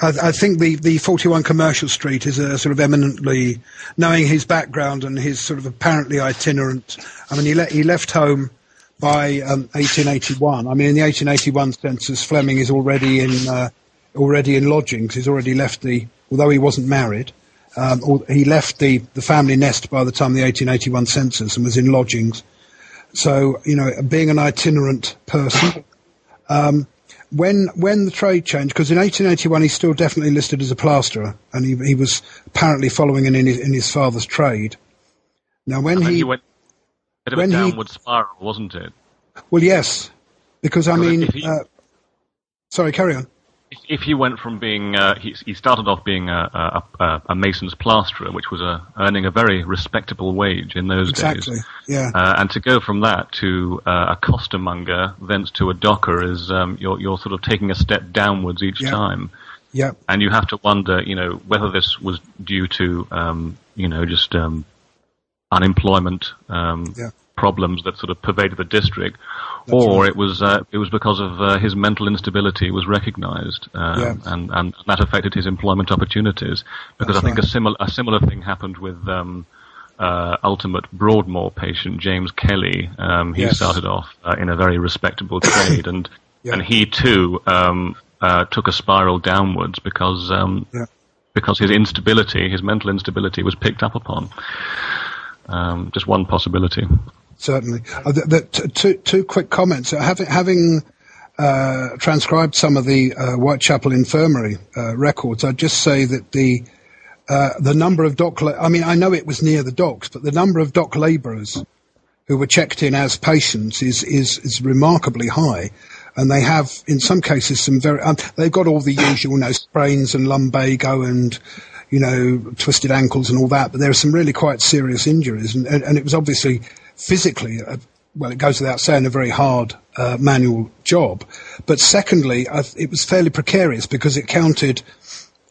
[SPEAKER 2] I, I think the the 41 Commercial Street is a sort of eminently knowing his background and his sort of apparently itinerant. I mean, he le- he left home by um, 1881. I mean, in the 1881 census, Fleming is already in uh, already in lodgings. He's already left the, although he wasn't married, um, he left the the family nest by the time the 1881 census and was in lodgings. So you know, being an itinerant person. Um, when when the trade changed, because in 1881 he's still definitely listed as a plasterer, and he he was apparently following in in his, in his father's trade. Now when he,
[SPEAKER 5] he went a bit of a
[SPEAKER 2] when he-
[SPEAKER 5] downward spiral, wasn't it?
[SPEAKER 2] well yes, because I mean,
[SPEAKER 5] he-
[SPEAKER 2] uh, sorry, carry on.
[SPEAKER 5] If, he went from being, uh, he, he started off being a, a, a, a mason's plasterer, which was a, earning a very respectable wage in those
[SPEAKER 2] Exactly,
[SPEAKER 5] days.
[SPEAKER 2] yeah,
[SPEAKER 5] Uh, and to go from that to uh, a costermonger, thence to a docker, is um, you're, you're sort of taking a step downwards each
[SPEAKER 2] Yeah.
[SPEAKER 5] time.
[SPEAKER 2] yeah,
[SPEAKER 5] And you have to wonder, you know, whether this was due to, um, you know, just um, unemployment um, problems that sort of pervaded the district, or it was uh, it was because of uh, his mental instability was recognised, um,
[SPEAKER 2] Yeah.
[SPEAKER 5] and and that affected his employment opportunities. Because
[SPEAKER 2] That's
[SPEAKER 5] I think
[SPEAKER 2] right.
[SPEAKER 5] a similar a similar thing happened with. Um, uh, ultimate Broadmoor patient James Kelly. Um, he
[SPEAKER 2] Yes.
[SPEAKER 5] started off uh, in a very respectable trade, and
[SPEAKER 2] Yeah.
[SPEAKER 5] and he too um, uh, took a spiral downwards because um,
[SPEAKER 2] yeah.
[SPEAKER 5] because his instability, his mental instability, was picked up upon. Um, just one possibility.
[SPEAKER 2] Certainly. Uh, two, two quick comments. Uh, Having, having uh, transcribed some of the uh, Whitechapel Infirmary uh, records, I'd just say that the uh, the number of dock, la- I mean, I know it was near the docks, but the number of dock labourers who were checked in as patients is, is, is remarkably high. And they have, in some cases, some very, um, they've got all the usual, you know, sprains and lumbago and, you know, twisted ankles and all that, but there are some really quite serious injuries. And, and, and it was obviously physically, uh, well, it goes without saying, a very hard uh, manual job. But secondly, I, it was fairly precarious because it counted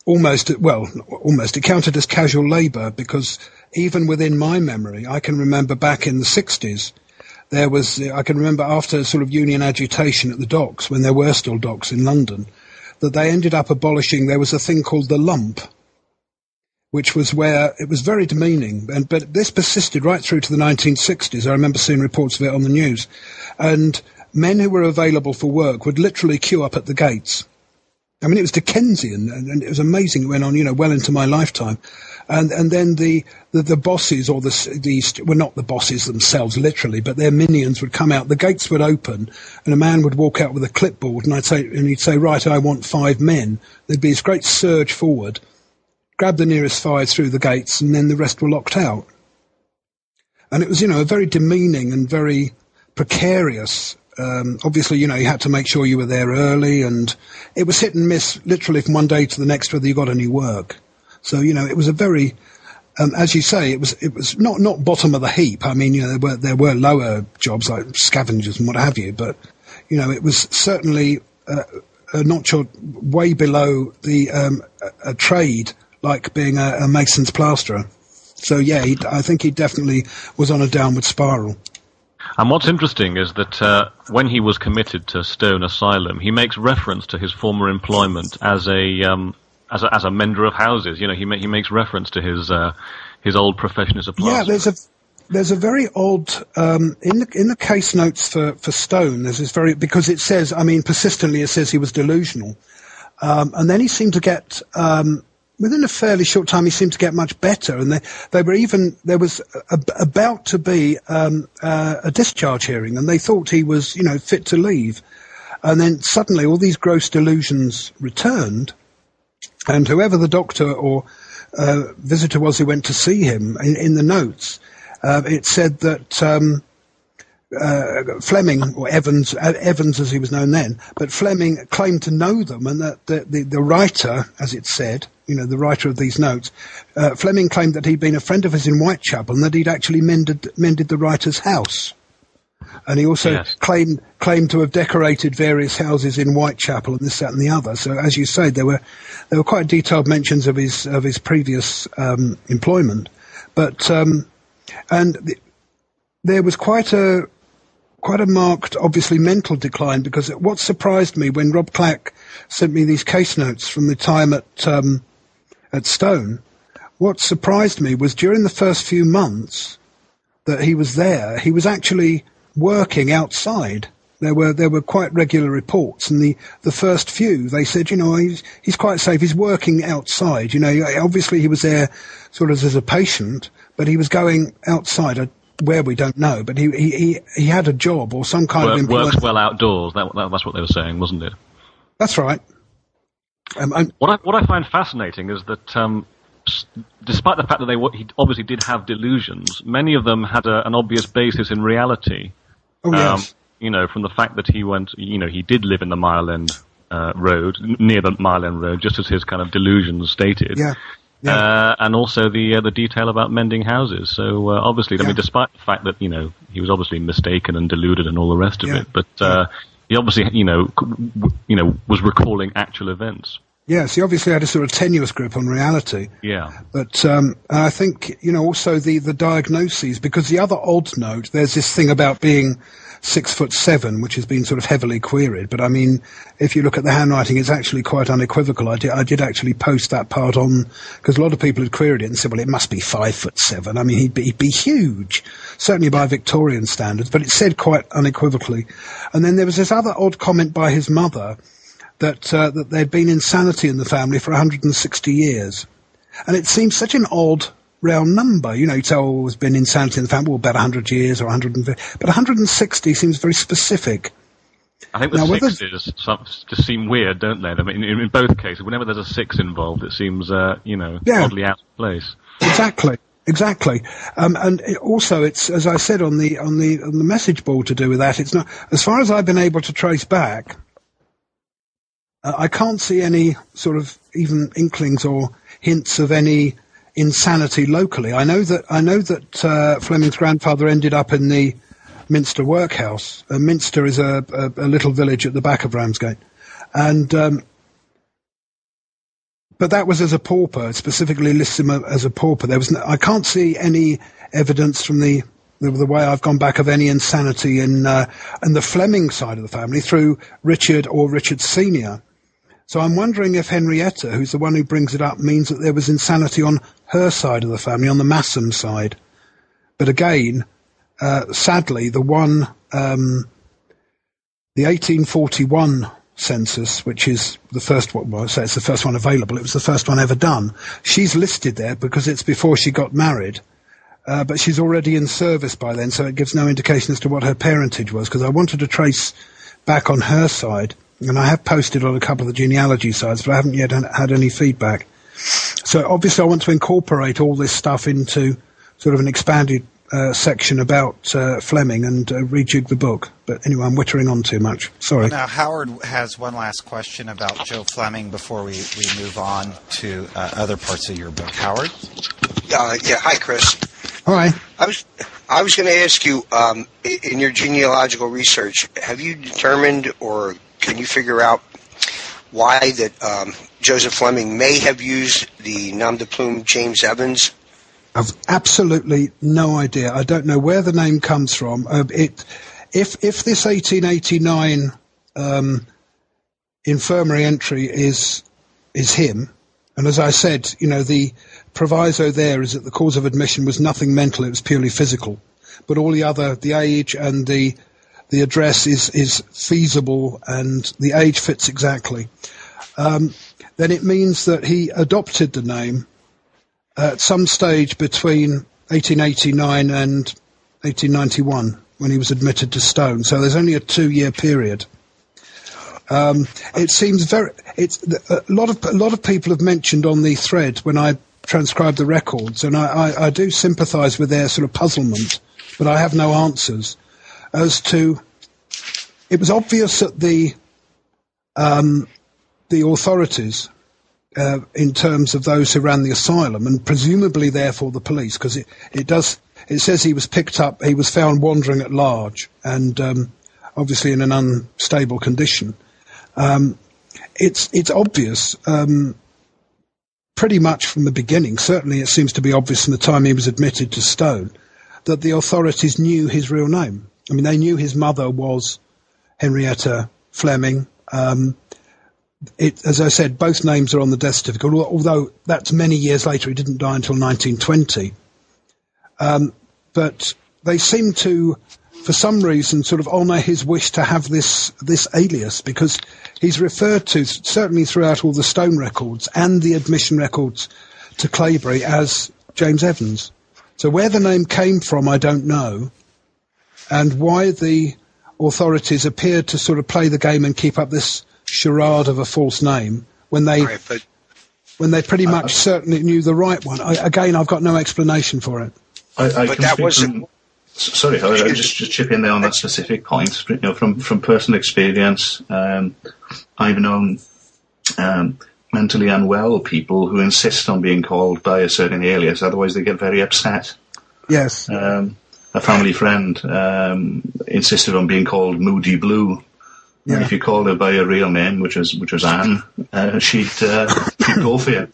[SPEAKER 2] almost well almost it counted as casual labor because even within my memory i can remember back in the 60s there was i can remember after sort of union agitation at the docks when there were still docks in london that they ended up abolishing there was a thing called the lump which was where it was very demeaning and but this persisted right through to the 1960s i remember seeing reports of it on the news and men who were available for work would literally queue up at the gates I mean, it was Dickensian, and, and it was amazing. It went on, you know, well into my lifetime. And and then the the, the bosses or the the well, not the bosses themselves, literally, but their minions would come out. The gates would open, and a man would walk out with a clipboard, and I'd say, and he'd say, right, I want five men. There'd be this great surge forward, grab the nearest five through the gates, and then the rest were locked out. And it was, you know, a very demeaning and very precarious. Um, obviously, you know, you had to make sure you were there early, and it was hit and miss literally from one day to the next whether you got any work. So, you know, it was a very, um, as you say, it was it was not not bottom of the heap. I mean, you know, there were there were lower jobs like scavengers and what have you, but you know, it was certainly uh, a notch way below the um, a, a trade like being a, a mason's plasterer. So yeah, he, I think he definitely was on a downward spiral.
[SPEAKER 5] And what's interesting is that uh, when he was committed to Stone Asylum, he makes reference to his former employment as a um, as a, as a mender of houses. You know, he ma- he makes reference to his uh, his old profession as a plasterer.
[SPEAKER 2] Yeah, there's a there's a very odd um, in the in the case notes for for Stone. There's this very because it says I mean persistently it says he was delusional, um, and then he seemed to get um, within a fairly short time he seemed to get much better, and they they were even there was a, about to be um, uh, a discharge hearing, and they thought he was you know fit to leave, and then suddenly all these gross delusions returned, and whoever the doctor or uh, visitor was who went to see him in, in the notes, uh, it said that um, uh, Fleming or Evans, uh, Evans as he was known then, but Fleming claimed to know them, and that the, the, the writer, as it said, you know, the writer of these notes, uh, Fleming claimed that he'd been a friend of his in Whitechapel and that he'd actually mended mended the writer's house. And he also
[SPEAKER 5] Yes.
[SPEAKER 2] claimed claimed to have decorated various houses in Whitechapel and this, that, and the other. So, as you say, there were there were quite detailed mentions of his of his previous um, employment, but um, and th- there was quite a quite a marked, obviously, mental decline because what surprised me when Rob Clack sent me these case notes from the time at um, at Stone, what surprised me was during the first few months that he was there, he was actually working outside. There were there were quite regular reports, and the, the first few they said, you know, he's he's quite safe. He's working outside. You know, obviously he was there sort of as a patient, but he was going outside. uh, Where we don't know, but he he, he, he had a job or some kind of
[SPEAKER 5] Work,
[SPEAKER 2] employment.
[SPEAKER 5] works well outdoors. That, that, that's what they were saying, wasn't it?
[SPEAKER 2] That's right. Um, and
[SPEAKER 5] What I, what I find fascinating is that, um, s- despite the fact that they he obviously did have delusions, many of them had a, an obvious basis in reality.
[SPEAKER 2] oh yes,
[SPEAKER 5] you know, from the fact that he went, you know, he did live in the Mile End uh, Road, n- near the Mile End Road, just as his kind of delusions stated.
[SPEAKER 2] yeah, yeah.
[SPEAKER 5] Uh, and also the uh, the detail about mending houses. So uh, obviously, I mean, despite the fact that you know he was obviously mistaken and deluded and all the rest of
[SPEAKER 2] Yeah.
[SPEAKER 5] it, but uh, he obviously you know you know was recalling actual events.
[SPEAKER 2] Yes. He obviously had a sort of tenuous grip on reality.
[SPEAKER 5] Yeah.
[SPEAKER 2] But um, and I think you know also the the diagnoses because the other odd note there's this thing about being six foot seven, which has been sort of heavily queried. But I mean, if you look at the handwriting, it's actually quite unequivocal. I did I did actually post that part on because a lot of people had queried it and said, well, it must be five foot seven. I mean, he'd be, he'd be huge, certainly by Victorian standards. But it said quite unequivocally. And then there was this other odd comment by his mother that uh, that there'd been insanity in the family for 160 years. And it seems such an odd round number. You know, you tell oh, there's been insanity in the family, well, about 100 years or 150. But 160 seems very specific.
[SPEAKER 5] I think the
[SPEAKER 2] Now,
[SPEAKER 5] sixes just seem weird, don't they? I mean, in, in both cases, whenever there's a six involved, it seems uh, you know
[SPEAKER 2] Yeah.
[SPEAKER 5] oddly out of place.
[SPEAKER 2] Exactly. Exactly, um, and it also it's as I said on the on the on the message board to do with that. It's not as far as I've been able to trace back. Uh, I can't see any sort of even inklings or hints of any insanity locally. I know that I know that uh, Fleming's grandfather ended up in the Minster workhouse. Uh, Minster is a, a, a little village at the back of Ramsgate, and um, but that was as a pauper. It specifically lists him as a pauper. There was no, I can't see any evidence from the the, way I've gone back of any insanity in uh, in the Fleming side of the family through Richard or Richard Senior. So I'm wondering if Henrietta, who's the one who brings it up, means that there was insanity on her side of the family, on the Massam side. But again, uh, sadly, the one, um, the 1841 census, which is the first one, well, say it's the first one available. It was the first one ever done. She's listed there because it's before she got married. Uh, but she's already in service by then, so it gives no indication as to what her parentage was. Because I wanted to trace back on her side, and I have posted on a couple of the genealogy sites, but I haven't yet had- had any feedback. So obviously, I want to incorporate all this stuff into sort of an expanded uh, section about uh, Fleming and uh, rejig the book. But anyway, I'm wittering on too much. Sorry.
[SPEAKER 1] Now, Howard has one last question about Joe Fleming before we, we move on to uh, other parts of your book. Howard?
[SPEAKER 6] Uh, yeah, hi, Chris.
[SPEAKER 2] Hi.
[SPEAKER 6] I was I was going to ask you um, in your genealogical research, have you determined or can you figure out why that um, Joseph Fleming may have used the nom de plume James Evans?
[SPEAKER 2] I've absolutely no idea. I don't know where the name comes from. Uh, it, if if this 1889 um, infirmary entry is is him, and as I said, you know, the proviso there is that the cause of admission was nothing mental; it was purely physical. But all the other, the age and the the address is is feasible, and the age fits exactly. Um, then it means that he adopted the name at some stage between 1889 and 1891 when he was admitted to Stone. So there's only a two-year period. Um, it seems very. It's a lot of a lot of people have mentioned on the thread when I transcribed the records, and I, I, I do sympathise with their sort of puzzlement, but I have no answers as to. It was obvious that the um, the authorities uh, in terms of those who ran the asylum, and presumably therefore the police, because it, it does it says he was picked up, he was found wandering at large, and um, obviously in an unstable condition. Um, it's it's obvious, um, pretty much from the beginning. Certainly, it seems to be obvious from the time he was admitted to Stone that the authorities knew his real name. I mean, they knew his mother was Henrietta Fleming. Um, it, as I said, both names are on the death certificate, although that's many years later. He didn't die until 1920. Um, but they seem to, for some reason, sort of honour his wish to have this this alias because he's referred to certainly throughout all the Stone records and the admission records to Claybury as James Evans. So where the name came from, I don't know, and why the authorities appeared to sort of play the game and keep up this charade of a false name when they
[SPEAKER 6] Right, but
[SPEAKER 2] when they pretty much certainly knew the right one. I, again, I've got no explanation for it.
[SPEAKER 4] I, I
[SPEAKER 6] But that wasn't-
[SPEAKER 4] Sorry, I'll just, just chip in there on that specific point. You know, from from personal experience, um, I've known um, mentally unwell people who insist on being called by a certain alias, otherwise they get very upset.
[SPEAKER 2] Yes.
[SPEAKER 4] Um, a family friend um, insisted on being called Moody Blue.
[SPEAKER 2] Yeah.
[SPEAKER 4] And if you called her by her real name, which was which was Anne, uh, she'd uh, she'd go for you.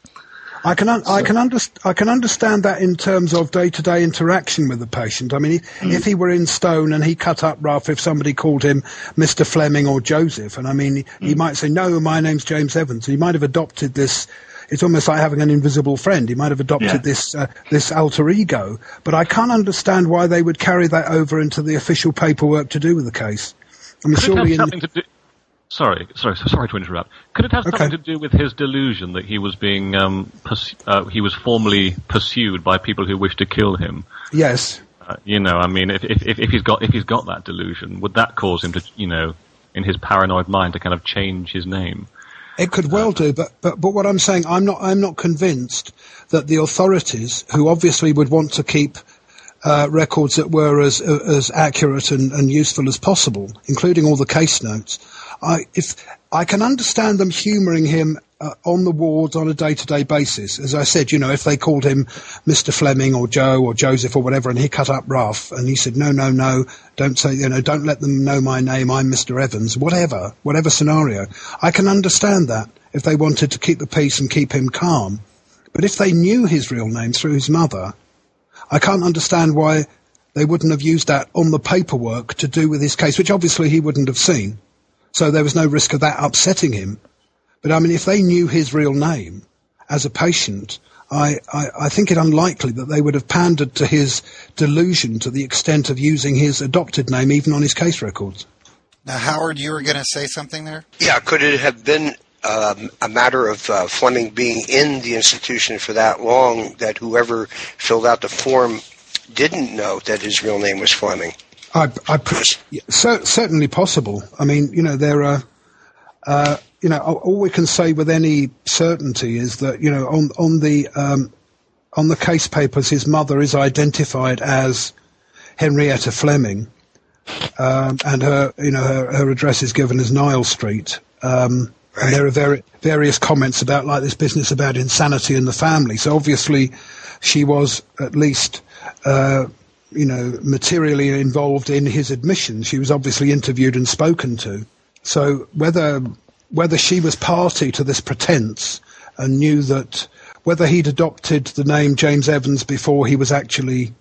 [SPEAKER 2] I can un- I can underst- I can understand that in terms of day to day interaction with the patient. I mean, if,
[SPEAKER 4] Mm.
[SPEAKER 2] if he were in stone and he cut up rough, if somebody called him Mr. Fleming or Joseph, and I mean, he,
[SPEAKER 4] Mm.
[SPEAKER 2] he might say, "No, my name's James Evans." He might have adopted this. It's almost like having an invisible friend. He might have adopted
[SPEAKER 4] Yeah.
[SPEAKER 2] this uh, this alter ego, but I can't understand why they would carry that over into the official paperwork to do with the case. I mean,
[SPEAKER 5] Could
[SPEAKER 2] surely in,
[SPEAKER 5] to do? Sorry, sorry, sorry to interrupt. Could it have
[SPEAKER 2] Okay.
[SPEAKER 5] something to do with his delusion that he was being um, uh, he was formally pursued by people who wished to kill him?
[SPEAKER 2] yes,
[SPEAKER 5] Uh, you know, I mean, if if if he's got if he's got that delusion, would that cause him to, you know, in his paranoid mind, to kind of change his name?
[SPEAKER 2] It could well do, but, but but what I'm saying, I'm not I'm not convinced that the authorities, who obviously would want to keep uh, records that were as as accurate and, and useful as possible, including all the case notes, I if I can understand them humouring him uh, on the wards on a day to day basis. As I said, you know, if they called him Mr. Fleming or Joe or Joseph or whatever, and he cut up rough, and he said, no, no, no, don't say, you know, don't let them know my name. I'm Mr. Evans. Whatever, whatever scenario, I can understand that if they wanted to keep the peace and keep him calm. But if they knew his real name through his mother, I can't understand why they wouldn't have used that on the paperwork to do with his case, which obviously he wouldn't have seen. So there was no risk of that upsetting him. But I mean, if they knew his real name as a patient, I, I, I think it unlikely that they would have pandered to his delusion to the extent of using his adopted name even on his case records.
[SPEAKER 1] Now, Howard, you were going to say something there?
[SPEAKER 6] yeah, could it have been um, a matter of uh, Fleming being in the institution for that long that whoever filled out the form didn't know that his real name was Fleming?
[SPEAKER 2] I, I pre- yeah, certainly possible. I mean, you know, there are, uh, you know, all we can say with any certainty is that you know, on on the um, on the case papers, his mother is identified as Henrietta Fleming, um, and her, you know, her, her address is given as Nile Street. Um, and there are vari- various comments about like this business about insanity in the family. So obviously, she was at least. Uh, you know, materially involved in his admission. She was obviously interviewed and spoken to. So whether whether she was party to this pretense and knew that whether he'd adopted the name James Evans before he was actually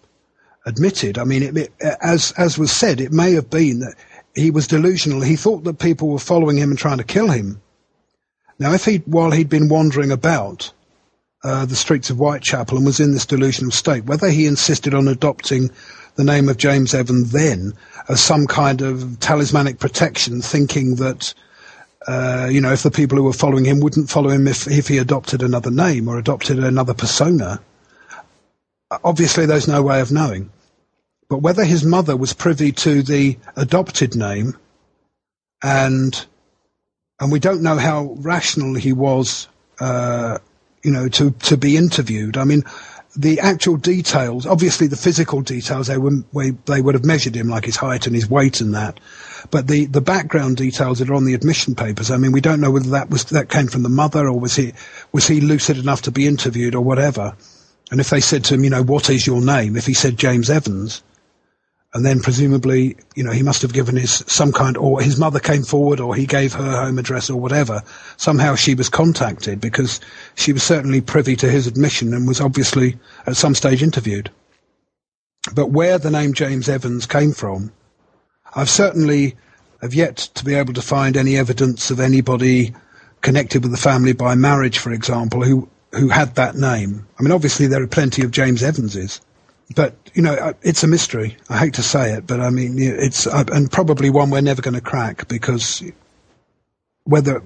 [SPEAKER 2] admitted. I mean, it, it, as as was said, it may have been that he was delusional. He thought that people were following him and trying to kill him. Now, if he while he'd been wandering about uh, the streets of Whitechapel and was in this delusional state, whether he insisted on adopting the name of James Evan then as some kind of talismanic protection, thinking that, uh, you know, if the people who were following him wouldn't follow him if, if he adopted another name or adopted another persona, obviously there's no way of knowing. But whether his mother was privy to the adopted name and and we don't know how rational he was uh, you know, to, to be interviewed. I mean, the actual details, obviously the physical details, they, were, they would have measured him, like his height and his weight and that. But the, the background details that are on the admission papers, I mean, we don't know whether that was, that came from the mother or was he, was he lucid enough to be interviewed or whatever. And if they said to him, you know, what is your name? If he said James Evans, and then presumably, you know, he must have given his some kind, or his mother came forward, or he gave her home address, or whatever. Somehow she was contacted because she was certainly privy to his admission and was obviously at some stage interviewed. But where the name James Evans came from, I've certainly have yet to be able to find any evidence of anybody connected with the family by marriage, for example, who who had that name. I mean, obviously there are plenty of James Evanses but you know, it's a mystery. I hate to say it, but I mean, it's uh, and probably one we're never going to crack because whether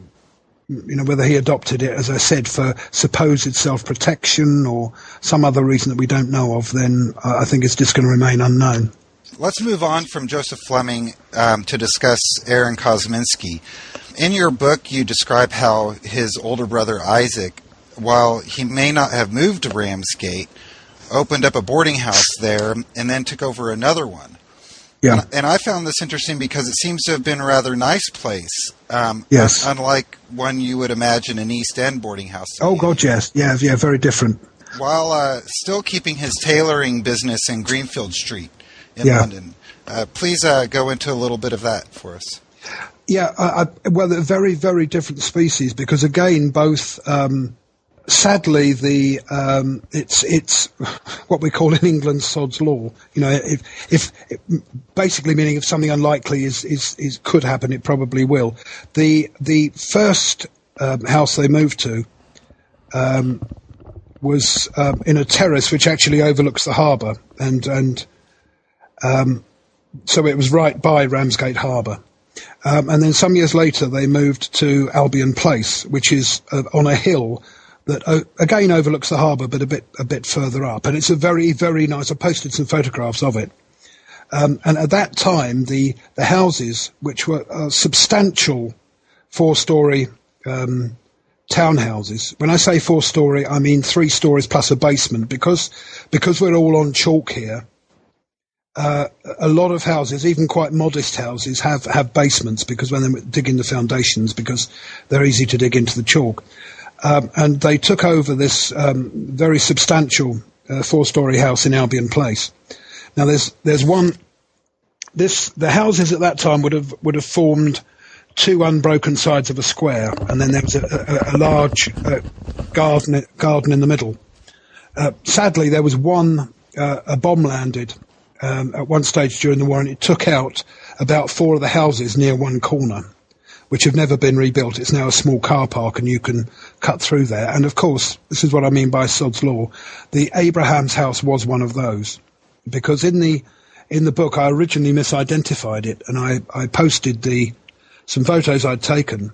[SPEAKER 2] you know whether he adopted it, as I said, for supposed self-protection or some other reason that we don't know of, then I think it's just going to remain unknown.
[SPEAKER 1] Let's move on from Joseph Fleming um, to discuss Aaron Kosminski. In your book, you describe how his older brother Isaac, while he may not have moved to Ramsgate, opened up a boarding house there and then took over another one.
[SPEAKER 2] Yeah.
[SPEAKER 1] And, and I found this interesting because it seems to have been a rather nice place. Um,
[SPEAKER 2] yes.
[SPEAKER 1] Unlike one you would imagine an East End boarding house.
[SPEAKER 2] Oh, God, yes. Yeah, yeah, very different.
[SPEAKER 1] While uh, still keeping his tailoring business in Greenfield Street in
[SPEAKER 2] Yeah.
[SPEAKER 1] London. Uh, please uh, go into a little bit of that for us.
[SPEAKER 2] Yeah, I, I, well, they're very, very different species because again, both. Um, sadly, the um, it's it's what we call in England sod's law. You know, if if basically meaning if something unlikely is is, is could happen, it probably will. The the first um, house they moved to um, was um, in a terrace which actually overlooks the harbour, and and um, so it was right by Ramsgate Harbour. Um, and then some years later, they moved to Albion Place, which is uh, on a hill that uh, again overlooks the harbour, but a bit a bit further up. And it's a very very nice. I posted some photographs of it. Um, and at that time, the the houses, which were uh, substantial four-story um, townhouses. When I say four-story, I mean three stories plus a basement, because because we're all on chalk here uh, a lot of houses, even quite modest houses, have, have basements because when they're digging the foundations, because they're easy to dig into the chalk. Um, and they took over this um, very substantial uh, four-story house in Albion Place. Now, there's there's one. This the houses at that time would have would have formed two unbroken sides of a square, and then there was a, a, a large uh, garden garden in the middle. Uh, sadly, there was one uh, a bomb landed um, at one stage during the war, and it took out about four of the houses near one corner, which have never been rebuilt. It's now a small car park, and you can cut through there. And of course, this is what I mean by Sod's law. The Abraham's house was one of those, because in the in the book I originally misidentified it, and I, I posted the some photos I'd taken.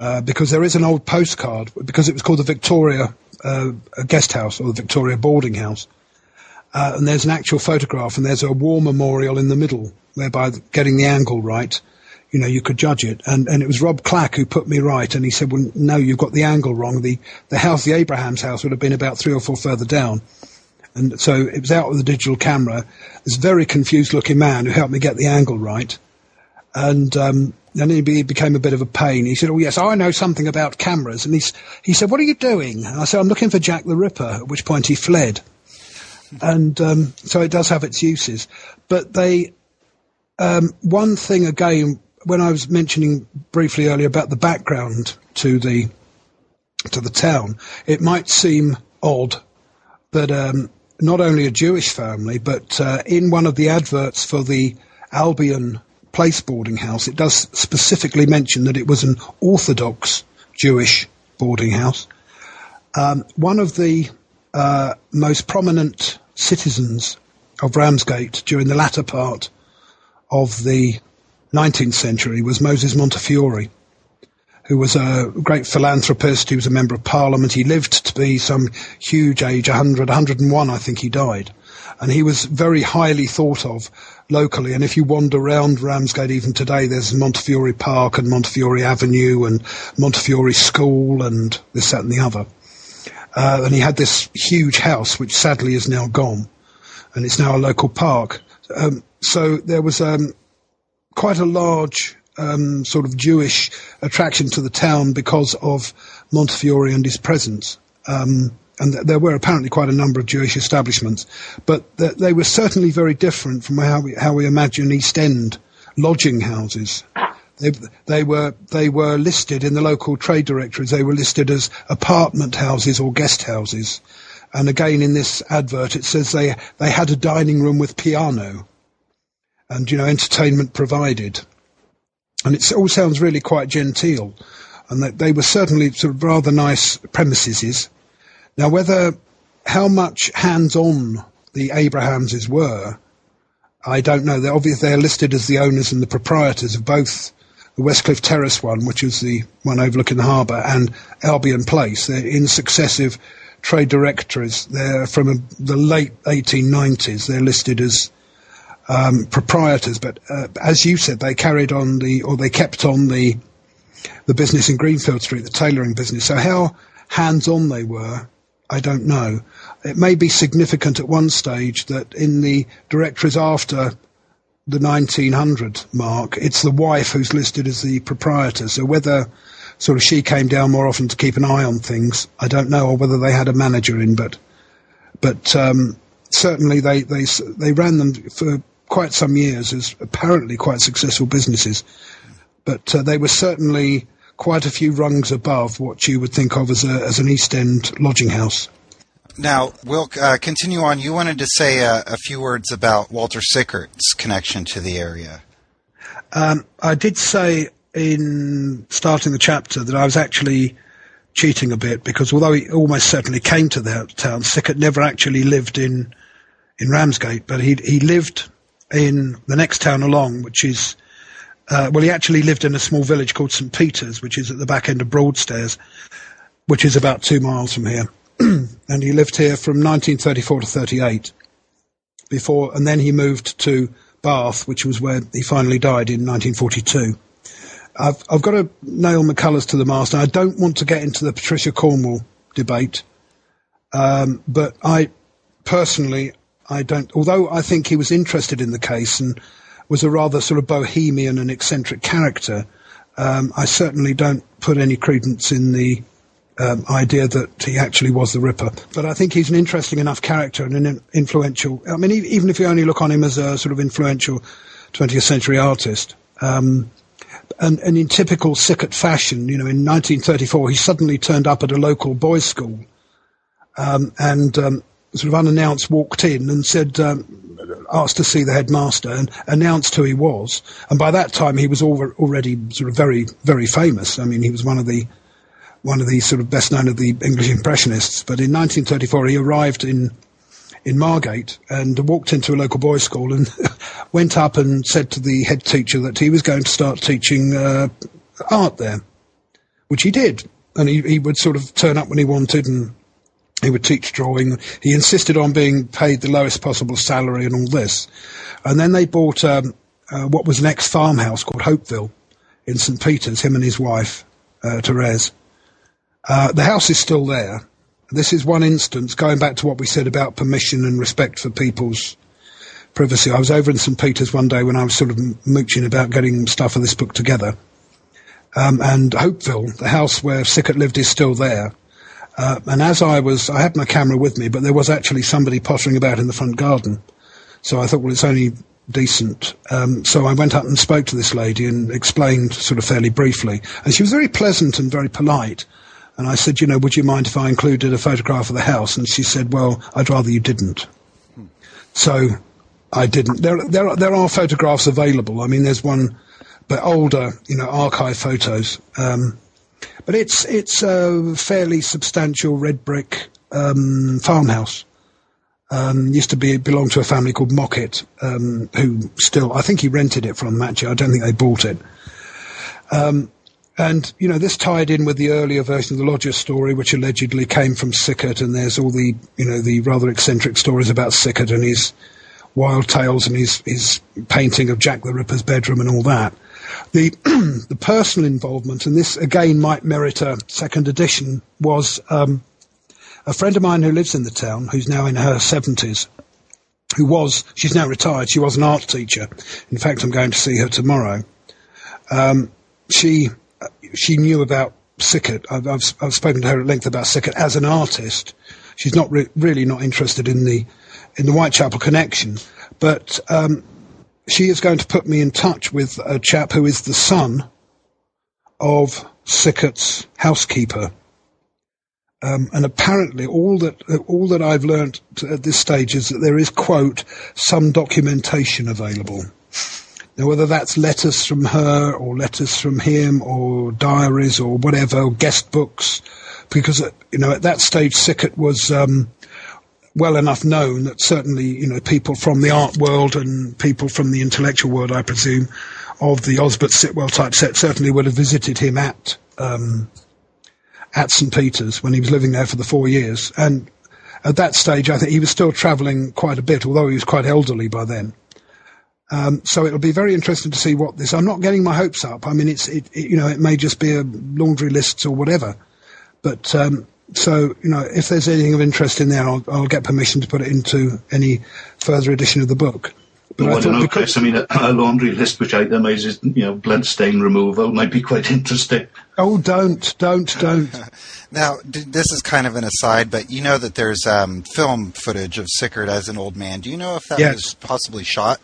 [SPEAKER 2] Uh, because there is an old postcard, because it was called the Victoria uh, Guest House or the Victoria Boarding House, uh, and there's an actual photograph, and there's a war memorial in the middle, whereby getting the angle right, you know, you could judge it. And and it was Rob Clack who put me right, and he said, "Well, no, you've got the angle wrong. The the house, the Abraham's house, would have been about three or four further down." And so it was out with the digital camera. This very confused looking man who helped me get the angle right. And um, then he became a bit of a pain. He said, "Oh yes, I know something about cameras." And he he said, "What are you doing?" And I said, "I'm looking for Jack the Ripper." At which point he fled. And um, so it does have its uses. But they, um, one thing again, when I was mentioning briefly earlier about the background to the to the town, it might seem odd that um, not only a Jewish family, but uh, in one of the adverts for the Albion Place boarding house, it does specifically mention that it was an Orthodox Jewish boarding house. Um, one of the uh, most prominent citizens of Ramsgate during the latter part of the 19th century was Moses Montefiore, who was a great philanthropist. He was a member of parliament. He lived to be some huge age, 100, 101, I think he died. And he was very highly thought of locally. And if you wander around Ramsgate even today, there's Montefiore Park and Montefiore Avenue and Montefiore School and this, that and the other. Uh, and he had this huge house, which sadly is now gone. And it's now a local park. Um, so there was um, quite a large um, sort of Jewish attraction to the town because of Montefiore and his presence. Um, and th- there were apparently quite a number of Jewish establishments, but th- they were certainly very different from how we, how we imagine East End lodging houses. They, they were they were listed in the local trade directories. They were listed as apartment houses or guest houses, and again in this advert it says they they had a dining room with piano, and you know entertainment provided, and it all sounds really quite genteel, and that they were certainly sort of rather nice premises. Now whether how much hands on the Abrahamses were, I don't know. They're obviously they're listed as the owners and the proprietors of both the Westcliff Terrace one, which is the one overlooking the harbour, and Albion Place. They're in successive trade directories. They're from a, the late 1890s. They're listed as um, proprietors, but uh, as you said, they carried on the, or they kept on the, the business in Greenfield Street, the tailoring business. So how hands-on they were, I don't know. It may be significant at one stage that in the directories after the 1900 mark, it's the wife who's listed as the proprietor. So whether sort of she came down more often to keep an eye on things, I don't know, or whether they had a manager in, but but um, certainly they, they they ran them for quite some years as apparently quite successful businesses. But uh, they were certainly quite a few rungs above what you would think of as a as an East End lodging house.
[SPEAKER 1] Now, we'll uh, continue on. You wanted to say a, a, few words about Walter Sickert's connection to the area.
[SPEAKER 2] Um, I did say in starting the chapter that I was actually cheating a bit because although he almost certainly came to the town, Sickert never actually lived in in Ramsgate, but he he lived in the next town along, which is uh, well, he actually lived in a small village called St Peter's, which is at the back end of Broadstairs, which is about two miles from here. and he lived here from 1934 to 38 before, and then he moved to Bath, which was where he finally died in 1942. I've, I've got to nail McCullers to the mast. I don't want to get into the Patricia Cornwell debate, um, but I personally, I don't. Although I think he was interested in the case and was a rather sort of bohemian and eccentric character, um, I certainly don't put any credence in the um, idea that he actually was the Ripper. But I think he's an interesting enough character and an influential. I mean, even if you only look on him as a sort of influential 20th century artist. Um, and, and, in typical Sickert fashion, you know, in 1934, he suddenly turned up at a local boys' school um, and um, sort of unannounced walked in and said, um, asked to see the headmaster and announced who he was. And by that time, he was already sort of very, very famous. I mean, he was one of the one of the sort of best known of the English Impressionists. But in 1934, he arrived in in Margate and walked into a local boys' school and went up and said to the head teacher that he was going to start teaching uh, art there, which he did. And he, he would sort of turn up when he wanted and he would teach drawing. He insisted on being paid the lowest possible salary and all this. And then they bought um, uh, what was an ex-farmhouse called Hauteville in St. Peter's, him and his wife, uh, Therese. Uh, the house is still there. This is one instance, going back to what we said about permission and respect for people's privacy. I was over in St. Peter's one day when I was sort of mooching about getting stuff for this book together. Um, and Hauteville, the house where Sickert lived, is still there. Uh, and as I was, I had my camera with me, but there was actually somebody pottering about in the front garden. So I thought, well, it's only decent. Um, so I went up and spoke to this lady and explained sort of fairly briefly. And she was very pleasant and very polite. And I said, you know, would you mind if I included a photograph of the house? And she said, well, I'd rather you didn't. So I didn't. There, there, are, there are photographs available. I mean, there's one, but older, you know, archive photos. Um, but it's it's a fairly substantial red brick um, farmhouse. Um, used to be belong to a family called Mockett, um, who still I think he rented it from them. Actually, I don't think they bought it. Um, and, you know, this tied in with the earlier version of the Lodger story, which allegedly came from Sickert, and there's all the, you know, the rather eccentric stories about Sickert and his wild tales and his, his painting of Jack the Ripper's bedroom and all that. The, the personal involvement, and this again might merit a second edition, was um, a friend of mine who lives in the town, who's now in her 70s, who was, she's now retired, she was an art teacher. In fact, I'm going to see her tomorrow. Um, she she knew about Sickert. I've, I've, I've, spoken to her at length about Sickert as an artist. she's not re- really not interested in the in the Whitechapel connection, but um, she is going to put me in touch with a chap who is the son of Sickert's housekeeper. Um, and apparently, all that all that I've learnt at this stage is that there is quote some documentation available. Now, whether that's letters from her or letters from him or diaries or whatever, or guest books, because you know at that stage Sickert was um, well enough known that certainly you know people from the art world and people from the intellectual world, I presume, of the Osbert Sitwell type set certainly would have visited him at um, at St Peter's when he was living there for the four years. And at that stage, I think he was still travelling quite a bit, although he was quite elderly by then. Um, so it'll be very interesting to see what this. I'm not getting my hopes up. I mean, it's it, it you know it may just be a laundry list or whatever, but um, so you know if there's anything of interest in there, I'll, I'll get permission to put it into any further edition of the book.
[SPEAKER 4] But well, I, I don't know, because, Chris. I mean, a, a, laundry list which itemizes, you know, blood stain removal might be quite interesting.
[SPEAKER 2] Oh, don't, don't, don't.
[SPEAKER 1] now, this is kind of an aside, but you know that there's um, film footage of Sickert as an old man. Do you know if that yes. was possibly shot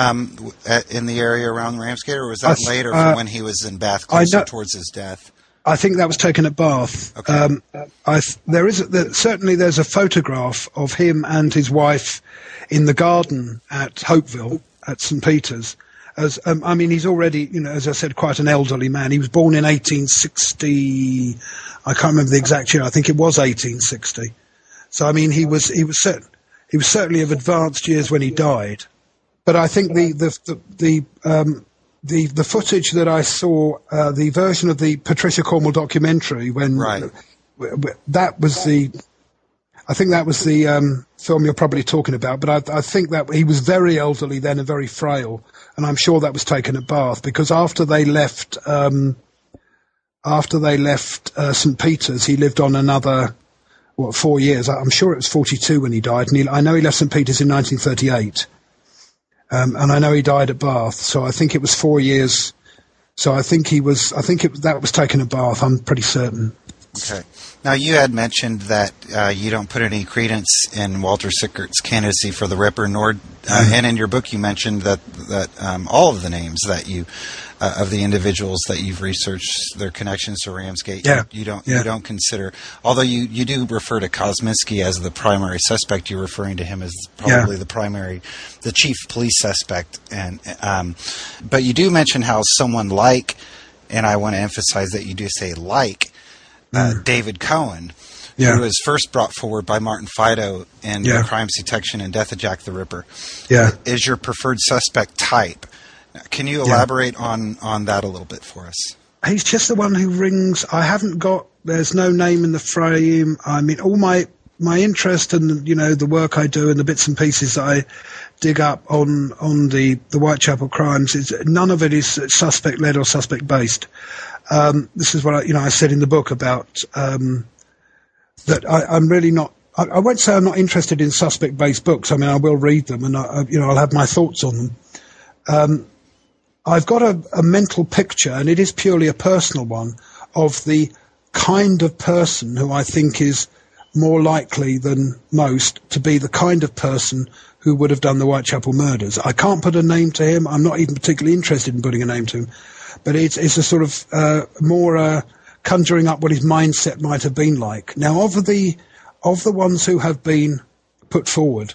[SPEAKER 1] um, in the area around Ramsgate, or was that th- later uh, when he was in Bath, closer towards his death?
[SPEAKER 2] I think that was taken at Bath. Okay. Um, I, there is there, certainly there's a photograph of him and his wife in the garden at Hauteville at St Peter's. As um, I mean, he's already, you know, as I said, quite an elderly man. He was born in 1860. I can't remember the exact year. I think it was 1860. So I mean, he was he was cert- he was certainly of advanced years when he died. But I think the the the, the um, the the footage that I saw, uh, the version of the Patricia Cornwell documentary, when
[SPEAKER 1] right.
[SPEAKER 2] that was the I think that was the um, film you're probably talking about, but I, I, think that he was very elderly then and very frail, and I'm sure that was taken at Bath because after they left, um, after they left uh, St Peter's, he lived on another what four years. I'm sure it was 42 when he died, and he, I know he left St Peter's in 1938, um, and I know he died at Bath, so I think it was four years. So I think he was. I think it, that was taken at Bath. I'm pretty certain.
[SPEAKER 1] Okay. Now, you had mentioned that uh, you don't put any credence in Walter Sickert's candidacy for the Ripper, nor, uh, mm-hmm. and in your book you mentioned that that um, all of the names that you uh, of the individuals that you've researched their connections to Ramsgate,
[SPEAKER 2] yeah.
[SPEAKER 1] you, you don't
[SPEAKER 2] yeah.
[SPEAKER 1] you don't consider. Although you, you do refer to Kosminski as the primary suspect, you're referring to him as probably
[SPEAKER 2] yeah.
[SPEAKER 1] the primary, the chief police suspect, and um, but you do mention how someone like, and I want to emphasize that you do say like uh, mm. David Cohen,
[SPEAKER 2] yeah.
[SPEAKER 1] who was first brought forward by Martin Fido in
[SPEAKER 2] yeah.
[SPEAKER 1] Crimes Detection and Death of Jack the Ripper,
[SPEAKER 2] yeah.
[SPEAKER 1] is your preferred suspect type. Can you elaborate yeah. on, on that a little bit for us?
[SPEAKER 2] He's just the one who rings. I haven't got. There's no name in the frame. I mean, all my my interest and you know the work I do and the bits and pieces that I dig up on on the the Whitechapel crimes is none of it is suspect led or suspect based. Um, this is what I, you know I said in the book about um, that I, am really not. I, I, won't say I'm not interested in suspect-based books. I mean, I will read them, and I, you know I'll have my thoughts on them. Um, I've got a, a mental picture, and it is purely a personal one, of the kind of person who I think is more likely than most to be the kind of person who would have done the Whitechapel murders. I can't put a name to him. I'm not even particularly interested in putting a name to him but it's, it's a sort of uh, more uh, conjuring up what his mindset might have been like. Now, of the of the ones who have been put forward,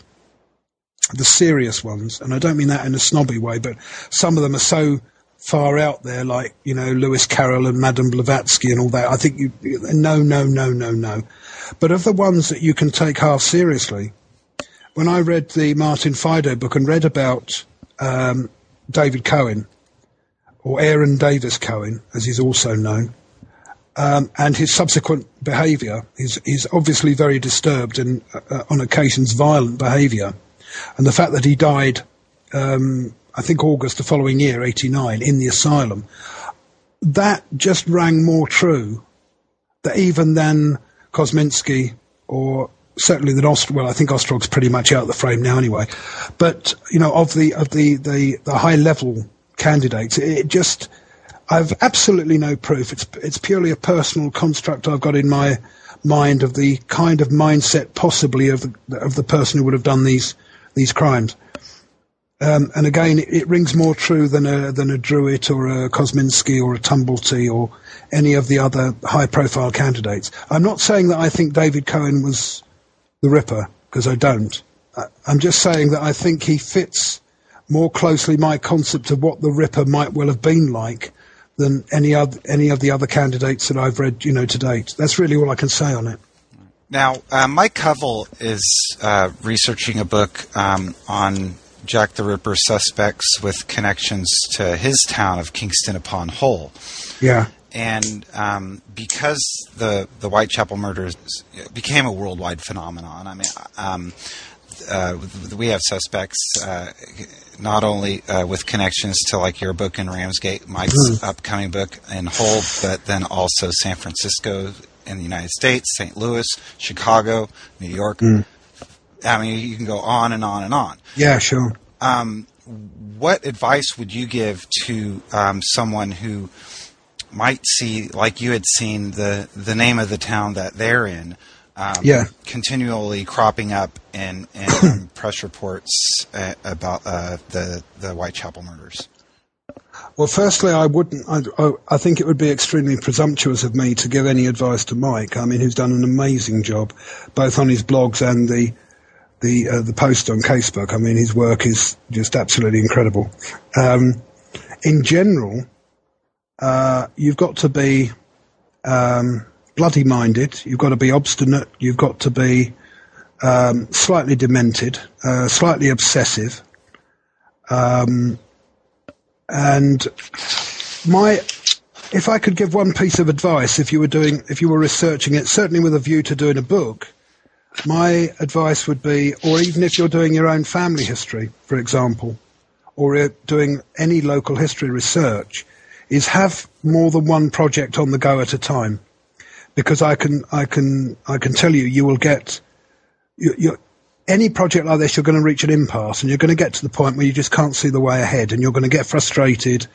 [SPEAKER 2] the serious ones, and I don't mean that in a snobby way, but some of them are so far out there, like you know Lewis Carroll and Madame Blavatsky and all that. I think you no, no, no, no, no. But of the ones that you can take half seriously, when I read the Martin Fido book and read about um, David Cohen, or Aaron Davis Cohen, as he's also known, um, and his subsequent behaviour. He's, obviously very disturbed and, uh, on occasions, violent behaviour. And the fact that he died, um, I think August the following year, 89, in the asylum, that just rang more true that even than Kosminski or certainly than Ostrog. Well, I think Ostrog's pretty much out of the frame now anyway. But, you know, of the, of the, the, the high level candidates. It just, I've absolutely no proof. It's it's purely a personal construct I've got in my mind of the kind of mindset possibly of the, of the person who would have done these these crimes. Um, and again, it, rings more true than a than a Druitt or a Kosminski or a Tumblety or any of the other high profile candidates. I'm not saying that I think David Cohen was the Ripper because I don't. I, I'm just saying that I think he fits more closely my concept of what the Ripper might well have been like than any other any of the other candidates that I've read, you know, to date. That's really all I can say on it.
[SPEAKER 1] Now, uh, Mike Covell is uh, researching a book um, on Jack the Ripper suspects with connections to his town of Kingston upon Hull.
[SPEAKER 2] Yeah.
[SPEAKER 1] And um, because the the Whitechapel murders became a worldwide phenomenon, I mean, um, uh, we have suspects uh, not only uh, with connections to like your book in Ramsgate, Mike's mm. upcoming book in Hull, but then also San Francisco in the United States, St. Louis, Chicago, New York. Mm. I mean, you can go on and on and on.
[SPEAKER 2] Yeah, sure.
[SPEAKER 1] Um, what advice would you give to um, someone who might see, like you had seen, the the name of the town that they're in? um,
[SPEAKER 2] yeah.
[SPEAKER 1] continually cropping up in, in press reports uh, about uh, the the Whitechapel murders?
[SPEAKER 2] Well, firstly, I wouldn't. I, I, think it would be extremely presumptuous of me to give any advice to Mike. I mean, he's done an amazing job, both on his blogs and the the uh, the post on Casebook. I mean, his work is just absolutely incredible. Um, in general, uh, you've got to be um, bloody minded. You've got to be obstinate. You've got to be um, slightly demented, uh, slightly obsessive. Um, and my, if I could give one piece of advice, if you were doing, if you were researching it, certainly with a view to doing a book, my advice would be, or even if you're doing your own family history, for example, or doing any local history research, is have more than one project on the go at a time. Because I can I can I can tell you you will get you, any project like this you're going to reach an impasse and you're going to get to the point where you just can't see the way ahead and you're going to get frustrated.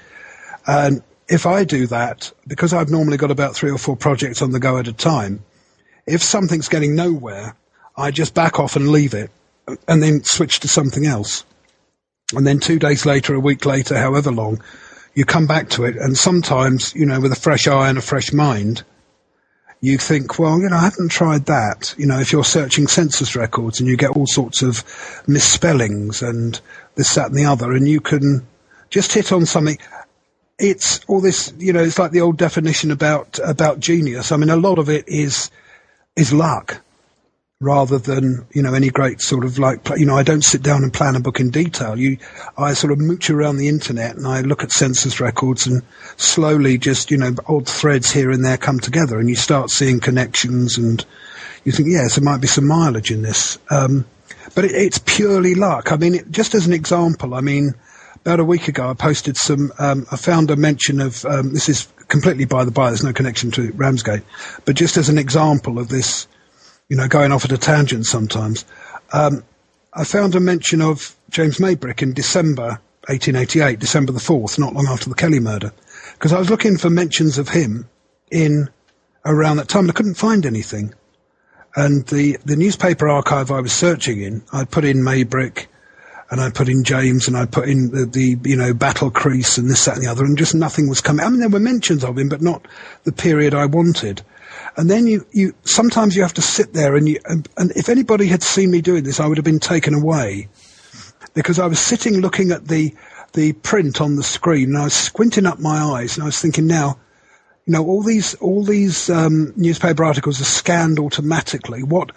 [SPEAKER 2] And if I do that because I've normally got about three or four projects on the go at a time if something's getting nowhere I just back off and leave it and then switch to something else. And then two days later a week later however long you come back to it and sometimes you know with a fresh eye and a fresh mind you think, well, you know, I haven't tried that. You know, if you're searching census records and you get all sorts of misspellings and this, that, and the other, and you can just hit on something. It's all this, you know, it's like the old definition about about genius. I mean, a lot of it is is luck rather than you know any great sort of like you know I don't sit down and plan a book in detail. You, I sort of mooch around the internet and I look at census records and slowly just you know odd threads here and there come together and you start seeing connections and you think yes there might be some mileage in this, um, but it, it's purely luck. I mean, it, just as an example, I mean. About a week ago, I posted some. Um, I found a mention of um, this is completely by the by. There's no connection to Ramsgate, but just as an example of this you know, going off at a tangent sometimes. Um, I found a mention of James Maybrick in December 1888, December the 4th, not long after the Kelly murder, because I was looking for mentions of him in around that time and I couldn't find anything. And the, the newspaper archive I was searching in, I put in Maybrick and I put in James and I put in the, the, you know, Battlecrease and this, that and the other and just nothing was coming. I mean, there were mentions of him, but not the period I wanted. And then you, you sometimes you have to sit there and you and, and if anybody had seen me doing this, I would have been taken away because I was sitting looking at the the print on the screen and I was squinting up my eyes and I was thinking now, you know, all these all these um, newspaper articles are scanned automatically. What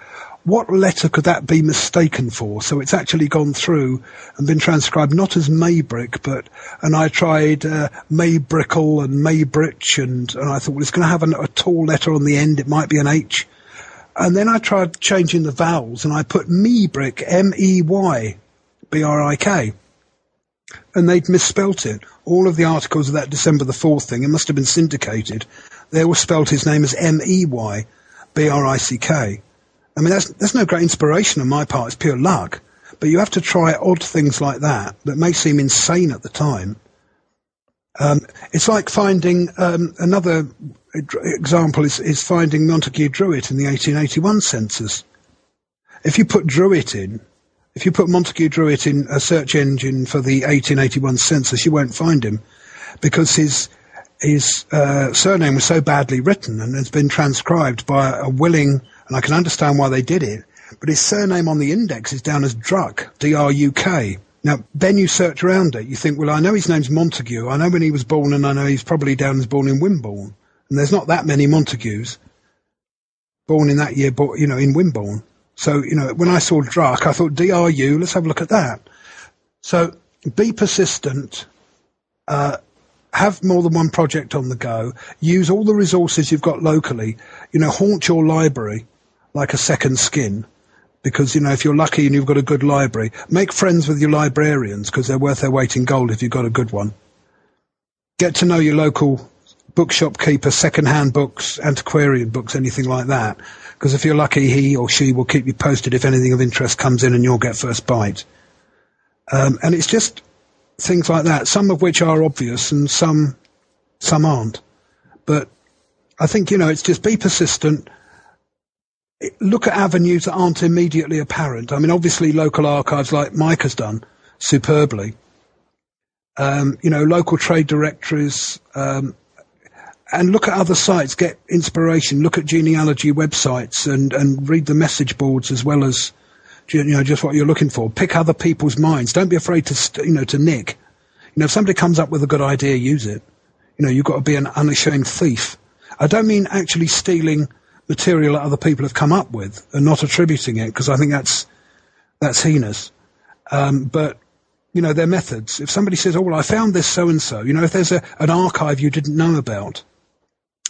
[SPEAKER 2] what letter could that be mistaken for? So it's actually gone through and been transcribed not as Maybrick, but, and I tried uh, Maybrickle and Maybrich, and, and I thought, well, it's going to have an, a tall letter on the end, it might be an H. And then I tried changing the vowels, and I put Meybrick, M-E-Y, B-R-I-K. And they'd misspelt it. All of the articles of that December the 4th thing, it must have been syndicated, they were spelt his name as M-E-Y, B-R-I-C-K. I mean, that's, that's no great inspiration on my part. It's pure luck. But you have to try odd things like that that may seem insane at the time. Um, it's like finding um, another example is, is finding Montague Druitt in the 1881 census. If you put Druitt in, if you put Montague Druitt in a search engine for the 1881 census, you won't find him because his his uh, surname was so badly written and has been transcribed by a willing, and I can understand why they did it, but his surname on the index is down as Druck, D-R-U-K. Now, then you search around it, you think, well, I know his name's Montague, I know when he was born, and I know he's probably down as born in Wimborne, and there's not that many Montagues born in that year, but you know, in Wimborne. So, you know, when I saw Druck, I thought, D-R-U, let's have a look at that. So, be persistent, uh, have more than one project on the go. Use all the resources you've got locally. You know, haunt your library like a second skin. Because, you know, if you're lucky and you've got a good library, make friends with your librarians because they're worth their weight in gold if you've got a good one. Get to know your local bookshop keeper, second-hand books, antiquarian books, anything like that. Because if you're lucky, he or she will keep you posted if anything of interest comes in and you'll get first bite. Um, and it's just things like that, some of which are obvious and some some aren't. But I think you know it's just be persistent. Look at avenues that aren't immediately apparent. I mean, obviously, local archives like Mike has done superbly. Um, you know, local trade directories, um, and look at other sites. Get inspiration. Look at genealogy websites and and read the message boards as well as you know, just what you're looking for. Pick other people's minds. Don't be afraid to, you know, to nick. You know, if somebody comes up with a good idea, use it. You know, you've got to be an unashamed thief. I don't mean actually stealing material that other people have come up with and not attributing it, because I think that's, that's heinous. Um, but, you know, their methods. If somebody says, oh, well, I found this so and so, you know, if there's a, an archive you didn't know about,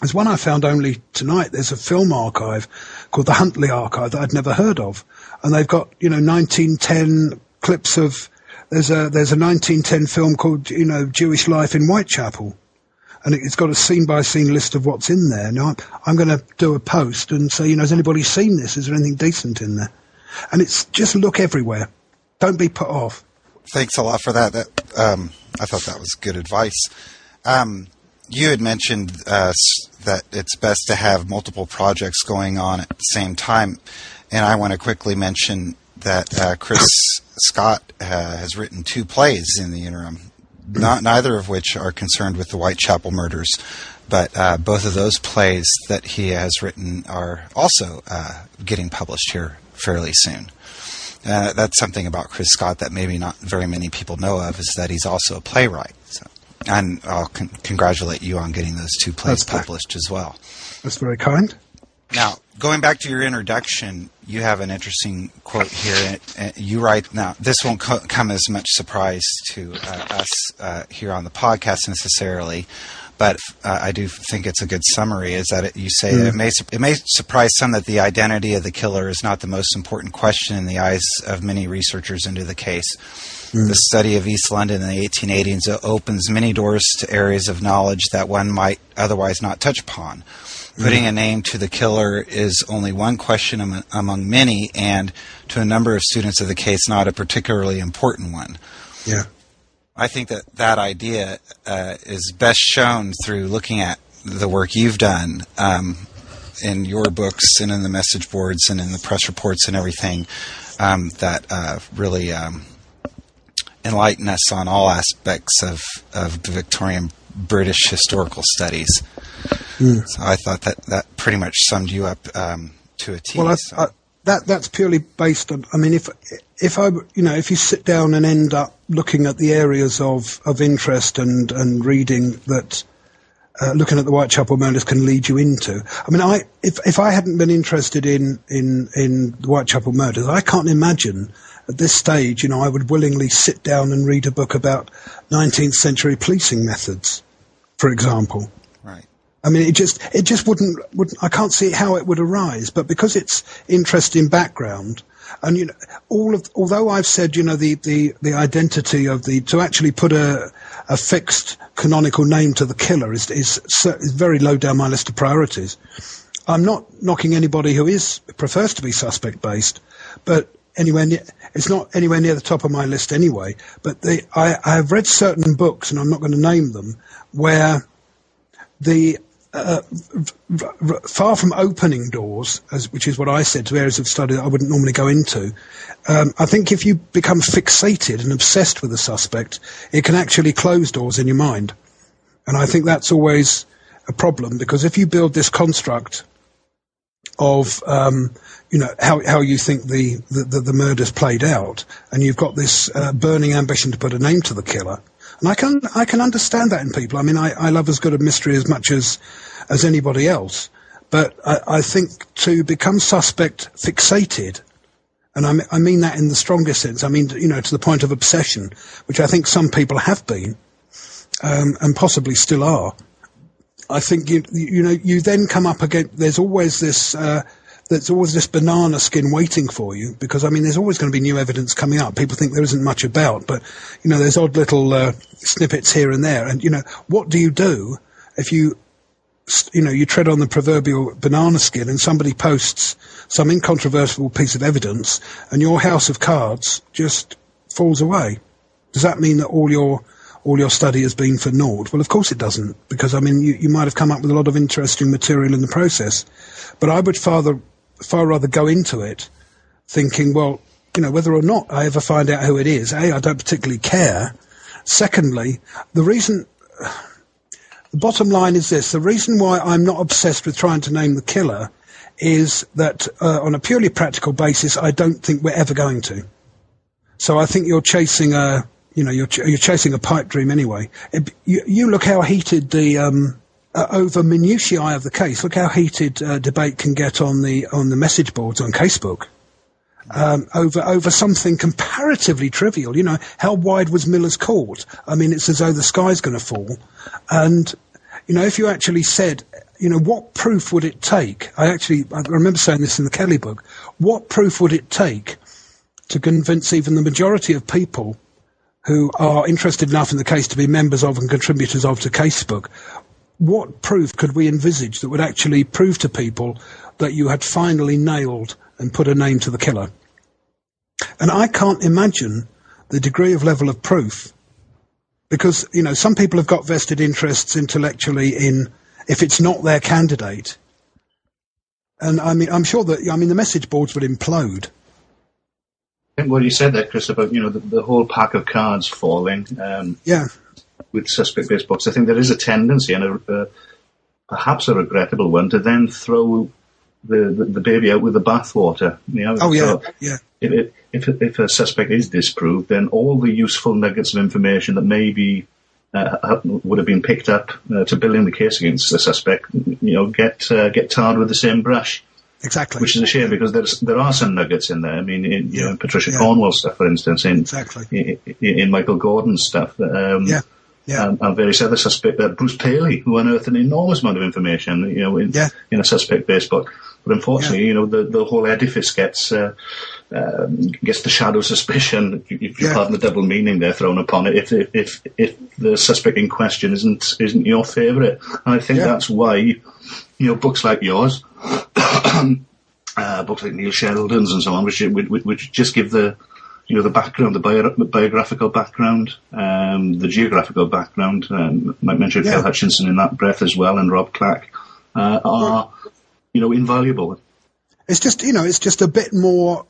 [SPEAKER 2] there's one I found only tonight. There's a film archive called the Huntley Archive that I'd never heard of and they've got you know 1910 clips of there's a there's a 1910 film called you know Jewish Life in Whitechapel, and it's got a scene by scene list of what's in there. Now I'm, I'm going to do a post and say you know has anybody seen this? Is there anything decent in there? And it's just look everywhere. Don't be put off.
[SPEAKER 1] Thanks a lot for that. That um, I thought that was good advice. Um, you had mentioned uh, that it's best to have multiple projects going on at the same time. And I want to quickly mention that uh, Chris Scott uh, has written two plays in the interim, not, neither of which are concerned with the Whitechapel murders, but uh, both of those plays that he has written are also uh, getting published here fairly soon. Uh, that's something about Chris Scott that maybe not very many people know of is that he's also a playwright. So, and I'll con- congratulate you on getting those two plays that's published as well.
[SPEAKER 2] That's very kind.
[SPEAKER 1] Now, going back to your introduction, you have an interesting quote here. You write, now, this won't co- come as much surprise to uh, us uh, here on the podcast necessarily, but uh, I do think it's a good summary. Is that it, you say mm. it may it may surprise some that the identity of the killer is not the most important question in the eyes of many researchers into the case. Mm. The study of East London in the 1880s opens many doors to areas of knowledge that one might otherwise not touch upon. Putting a name to the killer is only one question am- among many, and to a number of students of the case, not a particularly important one.
[SPEAKER 2] Yeah.
[SPEAKER 1] I think that that idea uh, is best shown through looking at the work you've done um, in your books and in the message boards and in the press reports and everything um, that uh, really um, enlighten us on all aspects of, of the Victorian British historical studies. Mm. So I thought that that pretty much summed you up um, to a T.
[SPEAKER 2] Well, I,
[SPEAKER 1] so.
[SPEAKER 2] I, that that's purely based on. I mean, if if I you know if you sit down and end up looking at the areas of, of interest and and reading that. Uh, looking at the Whitechapel murders can lead you into. I mean, I if if I hadn't been interested in in in the Whitechapel murders, I can't imagine at this stage, you know, I would willingly sit down and read a book about 19th century policing methods, for example. Right. I mean, it just it just wouldn't wouldn't I can't see how it would arise, but because it's interesting background, and you know, all of although I've said you know the the the identity of the to actually put a a fixed canonical name to the killer is is, is very low down my list of priorities. I'm not knocking anybody who is prefers to be suspect based, but anywhere near it's not anywhere near the top of my list anyway. But the, I, I have read certain books, and I'm not going to name them, where the uh, far from opening doors, as, which is what I said to areas of study that I wouldn't normally go into, um, I think if you become fixated and obsessed with a suspect, it can actually close doors in your mind. And I think that's always a problem because if you build this construct of um, you know how how you think the, the the, murder's played out, and you've got this uh, burning ambition to put a name to the killer, and I can I can understand that in people. I mean, I, I love as good a mystery as much as as anybody else, but I, I think to become suspect fixated and I, mean that in the strongest sense. I mean, you know, to the point of obsession, which I think some people have been, um, and possibly still are. I think you, you know, you then come up against. There's always this. Uh, there's always this banana skin waiting for you because I mean, there's always going to be new evidence coming up. People think there isn't much about, but you know, there's odd little uh, snippets here and there. And you know, what do you do if you you know, you tread on the proverbial banana skin and somebody posts some incontrovertible piece of evidence and your house of cards just falls away. Does that mean that all your all your study has been for naught? Well, of course it doesn't, because I mean, you, you might have come up with a lot of interesting material in the process. But I would far, far rather go into it thinking, well, you know, whether or not I ever find out who it is, A, I don't particularly care. Secondly, the reason the bottom line is this: the reason why I'm not obsessed with trying to name the killer is that, uh, on a purely practical basis, I don't think we're ever going to. So I think you're chasing a, you know, you're ch- you're chasing a pipe dream anyway. It, you, you, look how heated the um, uh, over minutiae of the case. Look how heated uh, debate can get on the on the message boards on Casebook. Um, over over something comparatively trivial. You know, how wide was Miller's court? I mean, it's as though the sky's going to fall. And you know, if you actually said, you know, what proof would it take? I actually, I remember saying this in the Kelly book. What proof would it take to convince even the majority of people who are interested enough in the case to be members of and contributors of to Casebook? What proof could we envisage that would actually prove to people that you had finally nailed and put a name to the killer? And I can't imagine the degree of level of proof because you know some people have got vested interests intellectually in if it's not their candidate. And I mean, I'm sure that I mean the message boards would implode.
[SPEAKER 4] I think what you said there, Chris, about you know the, the whole pack of cards falling. Um,
[SPEAKER 2] yeah.
[SPEAKER 4] With suspect-based books, I think there is a tendency, and a, uh, perhaps a regrettable one, to then throw the, the, the baby out with the bathwater. You know?
[SPEAKER 2] Oh yeah, so yeah.
[SPEAKER 4] If, if, if a suspect is disproved, then all the useful nuggets of information that maybe uh, would have been picked up uh, to build in the case against the suspect, you know, get uh, get tarred with the same brush.
[SPEAKER 2] Exactly.
[SPEAKER 4] Which is a shame because there's there are some nuggets in there. I mean, in, you yeah. know, in Patricia yeah. Cornwell stuff, for instance, in
[SPEAKER 2] exactly
[SPEAKER 4] in, in Michael Gordon's stuff. Um,
[SPEAKER 2] yeah. Yeah.
[SPEAKER 4] And, and various other suspects, uh, Bruce Paley, who unearthed an enormous amount of information, you know, in,
[SPEAKER 2] yeah.
[SPEAKER 4] in a suspect-based book. But unfortunately, you know, the, the whole edifice gets uh, um, gets the shadow suspicion, if you yeah. pardon the double meaning there thrown upon it, if, if if if the suspect in question isn't isn't your favourite, and I think yeah. that's why you know books like yours, uh, books like Neal Shelden's and so on, which, which which just give the you know the background, the, bio, the biographical background, um, the geographical background. Um, might mention yeah. Phil Hutchinson in that breath as well, and Rob Clack uh, are you know invaluable.
[SPEAKER 2] It's just you know it's just a bit more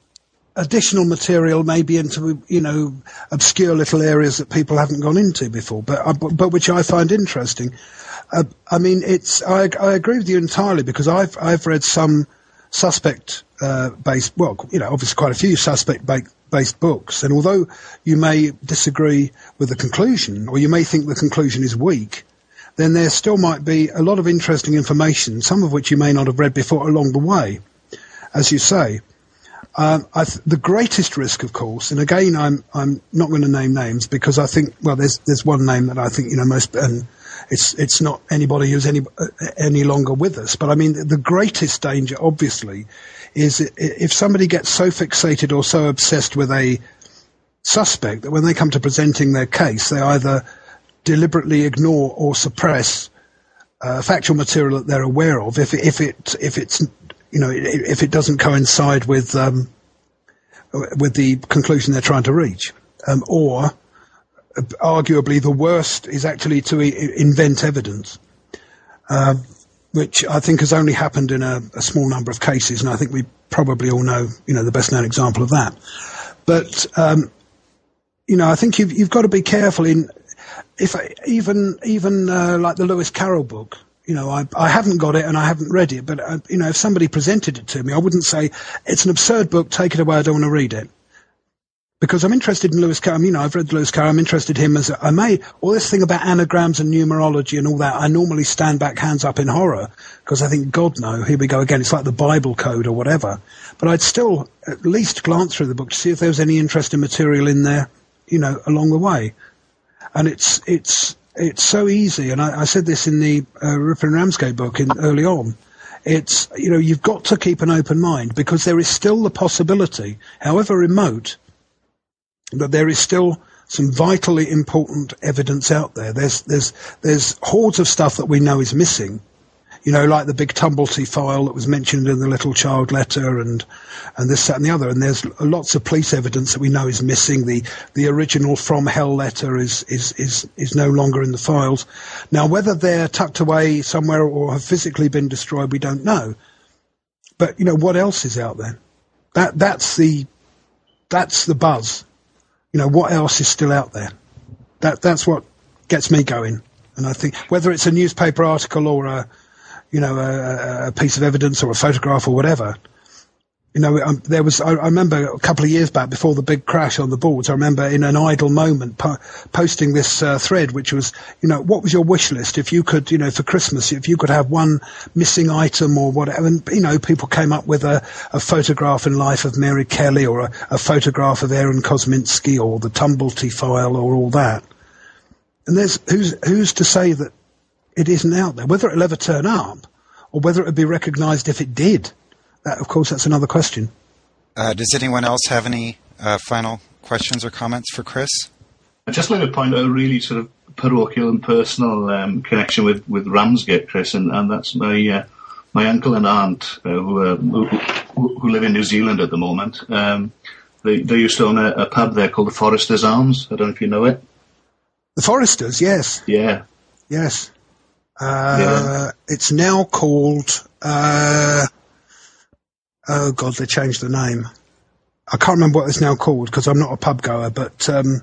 [SPEAKER 2] additional material maybe into you know obscure little areas that people haven't gone into before, uh, but, but which I find interesting. Uh, I mean, it's I, I agree with you entirely because I've I've read some suspect uh, based well you know obviously quite a few suspect based books, and although you may disagree with the conclusion or you may think the conclusion is weak. Then there still might be a lot of interesting information, some of which you may not have read before along the way, as you say. Um, th- the greatest risk, of course, and again, I'm I'm not going to name names because I think well, there's there's one name that I think you know most, and it's it's not anybody who's any any longer with us. But I mean, the greatest danger, obviously, is if somebody gets so fixated or so obsessed with a suspect that when they come to presenting their case, they either deliberately ignore or suppress uh, factual material that they're aware of if it, if it if it's you know, if it doesn't coincide with um, with the conclusion they're trying to reach, um, or arguably the worst is actually to invent evidence. Um, which I think has only happened in a, a, small number of cases, and I think we probably all know, you know, the best known example of that. But um, you know, I think you've you've got to be careful in if I, even even uh, like the Lewis Carroll book. You know, I, I haven't got it and I haven't read it, but uh, you know, if somebody presented it to me, I wouldn't say it's an absurd book. Take it away. I don't want to read it because I'm interested in Lewis Carroll. You know, I've read Lewis Carroll. I'm interested in him as I may all this thing about anagrams and numerology and all that. I normally stand back, hands up in horror because I think God no, here we go again. It's like the Bible code or whatever. But I'd still at least glance through the book to see if there was any interesting material in there, you know, along the way. And it's it's it's so easy. And I, I said this in the uh, and Ramsgate book in, early on. It's you know you've got to keep an open mind because there is still the possibility, however remote that there is still some vitally important evidence out there. There's there's there's hordes of stuff that we know is missing. You know, like the big Tumblety file that was mentioned in the Littlechild letter, and and this that and the other. And there's lots of police evidence that we know is missing. The the original From Hell letter is is is is no longer in the files. Now, whether they're tucked away somewhere or have physically been destroyed, we don't know. But you know, what else is out there? That that's the that's the buzz you know, what else is still out there? That that's what gets me going. And I think whether it's a newspaper article or a, you know, a, a piece of evidence or a photograph or whatever, you know, um, there was, I, I, remember a couple of years back before the big crash on the boards, I remember in an idle moment po- posting this uh, thread, which was, you know, what was your wish list if you could, you know, for Christmas, if you could have one missing item or whatever. And, you know, people came up with a, a photograph in life of Mary Kelly or a, a photograph of Aaron Kosminski or the Tumblety file or all that. And there's, who's, who's to say that it isn't out there? Whether it'll ever turn up or whether it would be recognized if it did that, of course, that's another question.
[SPEAKER 1] Uh, does anyone else have any uh, final questions or comments for Chris?
[SPEAKER 4] I'd just like to point out a really sort of parochial and personal um, connection with, with Ramsgate, Chris, and, and that's my uh, my uncle and aunt uh, who, uh, who, who, live in New Zealand at the moment. Um, they, they used to own a, a, pub there called the Foresters Arms. I don't know if you know it.
[SPEAKER 2] The Foresters, yes.
[SPEAKER 4] Yeah.
[SPEAKER 2] Yes. Uh, yeah. It's now called oh god, they changed the name. I can't remember what it's now called because I'm not a pub goer, but um,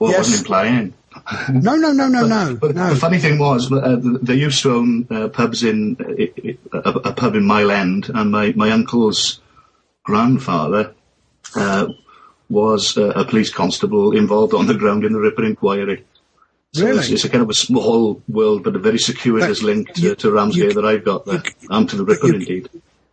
[SPEAKER 4] well, yes. wasn't implying.
[SPEAKER 2] no, no, no, no, no,
[SPEAKER 4] but
[SPEAKER 2] no.
[SPEAKER 4] The funny thing was, uh, they used to own uh, pubs in uh, a, a, pub in Mile End, and my, my uncle's grandfather uh, was uh, a police constable involved on the ground in the Ripper Inquiry. So
[SPEAKER 2] really?
[SPEAKER 4] It's, it's, a kind of a small world, but a very circuitous link to, you, to Ramsgate you, that I've got there, you, and to the Ripper, indeed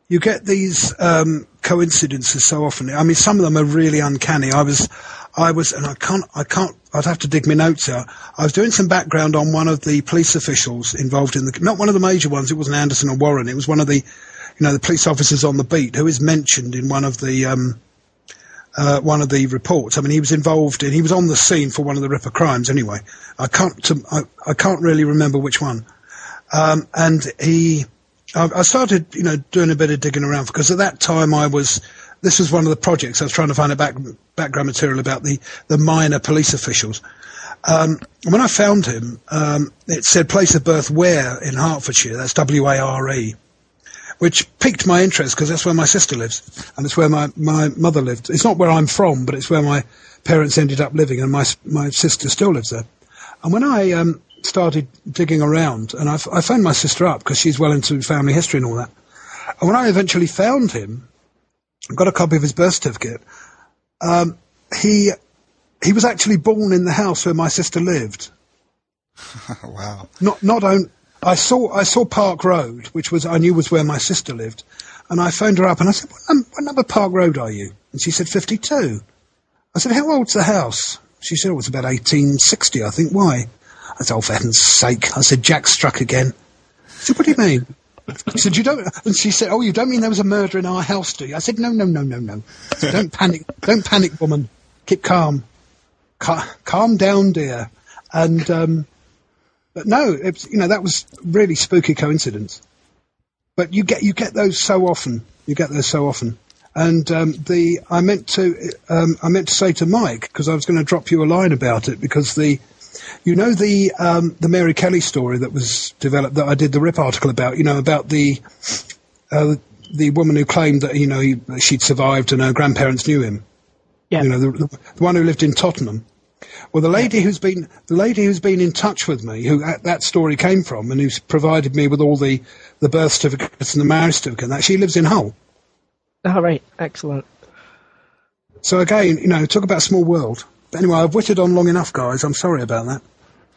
[SPEAKER 2] you get these um, coincidences so often. I mean, some of them are really uncanny. I was, I was, and I can't, I can't. I'd have to dig my notes out. I was doing some background on one of the police officials involved in the, not one of the major ones. It wasn't Anderson or Warren. It was one of the, you know, the police officers on the beat who is mentioned in one of the. Um, uh, one of the reports. I mean, he was involved in, he was on the scene for one of the Ripper crimes anyway. I can't, I, I can't really remember which one. Um, and he, I started, you know, doing a bit of digging around because at that time I was, this was one of the projects I was trying to find a back, background material about the, the minor police officials. Um, when I found him, um, it said place of birth Ware in Hertfordshire. That's W-A-R-E, which piqued my interest because that's where my sister lives and it's where my, my mother lived. It's not where I'm from, but it's where my parents ended up living and my, my sister still lives there. And when I, um, started digging around, and I, I phoned my sister up because she's well into family history and all that. And when I eventually found him, got a copy of his birth certificate. Um, he he was actually born in the house where my sister lived.
[SPEAKER 1] wow!
[SPEAKER 2] Not not on. I saw I saw Park Road, which was I knew was where my sister lived, and I phoned her up and I said, "What, what number Park Road are you?" And she said, "52." I said, "How old's the house?" She said it was about 1860, I think. Why? I said, oh, for heaven's sake. I said, Jack struck again. She said, what do you mean? She said, you don't, and she said, oh, you don't mean there was a murder in our house, do you? I said, no, no, no, no, no. Said, don't panic, don't panic, woman. Keep calm. Cal- calm down, dear. And, um, but no, it you know, that was really spooky coincidence. But you get, you get those so often. You get those so often. And um, the I meant to um, I meant to say to Mike because I was going to drop you a line about it because the You know the um, the Mary Kelly story that was developed that I did the Rip article about. You know about the uh, the woman who claimed that you know he, she'd survived and her grandparents knew him.
[SPEAKER 3] Yeah.
[SPEAKER 2] You know the, the, the one who lived in Tottenham. Well, the lady who's been the lady who's been in touch with me, who that, that story came from, and who's provided me with all the the birth certificates and the marriage certificate, that she lives in Hull.
[SPEAKER 3] oh, All right, excellent.
[SPEAKER 2] So again, you know, talk about small world. Anyway, I've witted on long enough, guys. I'm sorry about that.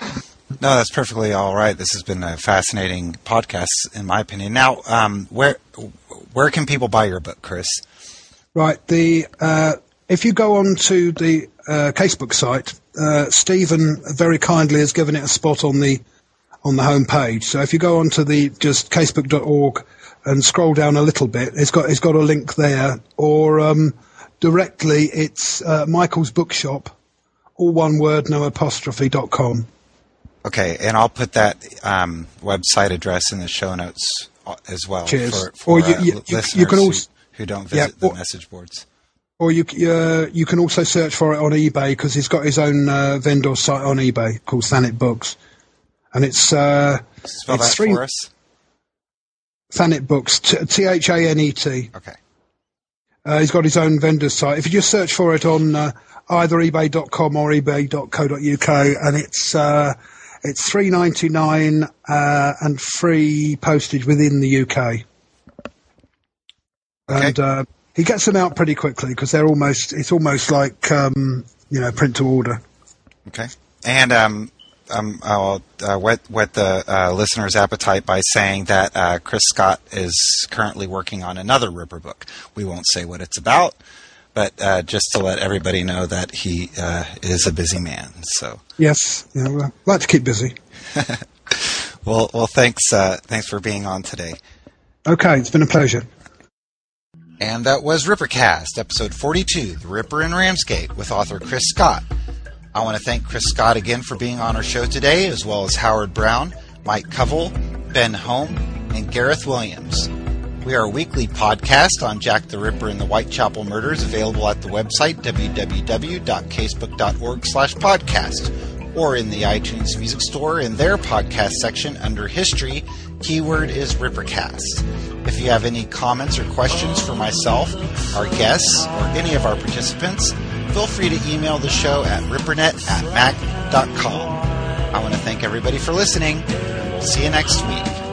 [SPEAKER 1] No, that's perfectly all right. This has been a fascinating podcast, in my opinion. Now, um, where where can people buy your book, Chris?
[SPEAKER 2] Right. The uh, if you go on to the uh, Casebook site, uh, Stephen very kindly has given it a spot on the on the home page. So if you go on to the just casebook.org and scroll down a little bit, it's got it's got a link there, or um, directly it's uh, Michael's Bookshop, all one word, no apostrophe dot com.
[SPEAKER 1] Okay, and I'll put that um, website address in the show notes uh, as well
[SPEAKER 2] Cheers.
[SPEAKER 1] for, for
[SPEAKER 2] Or you-
[SPEAKER 1] uh,
[SPEAKER 2] you-
[SPEAKER 1] listeners
[SPEAKER 2] you can
[SPEAKER 1] who-
[SPEAKER 2] also-
[SPEAKER 1] who, don't
[SPEAKER 2] Yeah,
[SPEAKER 1] visit the message boards.
[SPEAKER 2] Or you uh, you can also search for it on eBay because he's got his own uh, vendor site on eBay called Thanet Books, and it's uh,
[SPEAKER 1] Spell
[SPEAKER 2] it's
[SPEAKER 1] that
[SPEAKER 2] three-
[SPEAKER 1] for us.
[SPEAKER 2] Thanet Books, T H A N E T.
[SPEAKER 1] Okay.
[SPEAKER 2] Uh, he's got his own vendor site. If you just search for it on uh, either eBay.com or eBay.co.uk, and it's uh, it's three ninety nine uh, and free postage within the UK. Okay. And uh, he gets them out pretty quickly because they're almost it's almost like um, you know print to order.
[SPEAKER 1] Okay. And um, um, I'll uh, whet, whet the uh, listener's appetite by saying that uh, Chris Scott is currently working on another Ripper book. We won't say what it's about, but uh, just to let everybody know that he uh, is a busy man. So,
[SPEAKER 2] Yes, yeah, well, like to keep busy.
[SPEAKER 1] well, well, thanks, uh, thanks for being on today.
[SPEAKER 2] Okay, it's been a pleasure.
[SPEAKER 1] And that was Rippercast, episode 42, The Ripper in Ramsgate, with author Chris Scott. I want to thank Chris Scott again for being on our show today, as well as Howard Brown, Mike Covell, Ben Holme, and Gareth Williams. We are a weekly podcast on Jack the Ripper and the Whitechapel murders, available at the website www.casebook.org slash podcast, or in the iTunes Music Store in their podcast section under History, keyword is Rippercast. If you have any comments or questions for myself, our guests, or any of our participants, feel free to email the show at rippernet at mac.com. I want to thank everybody for listening. See you next week.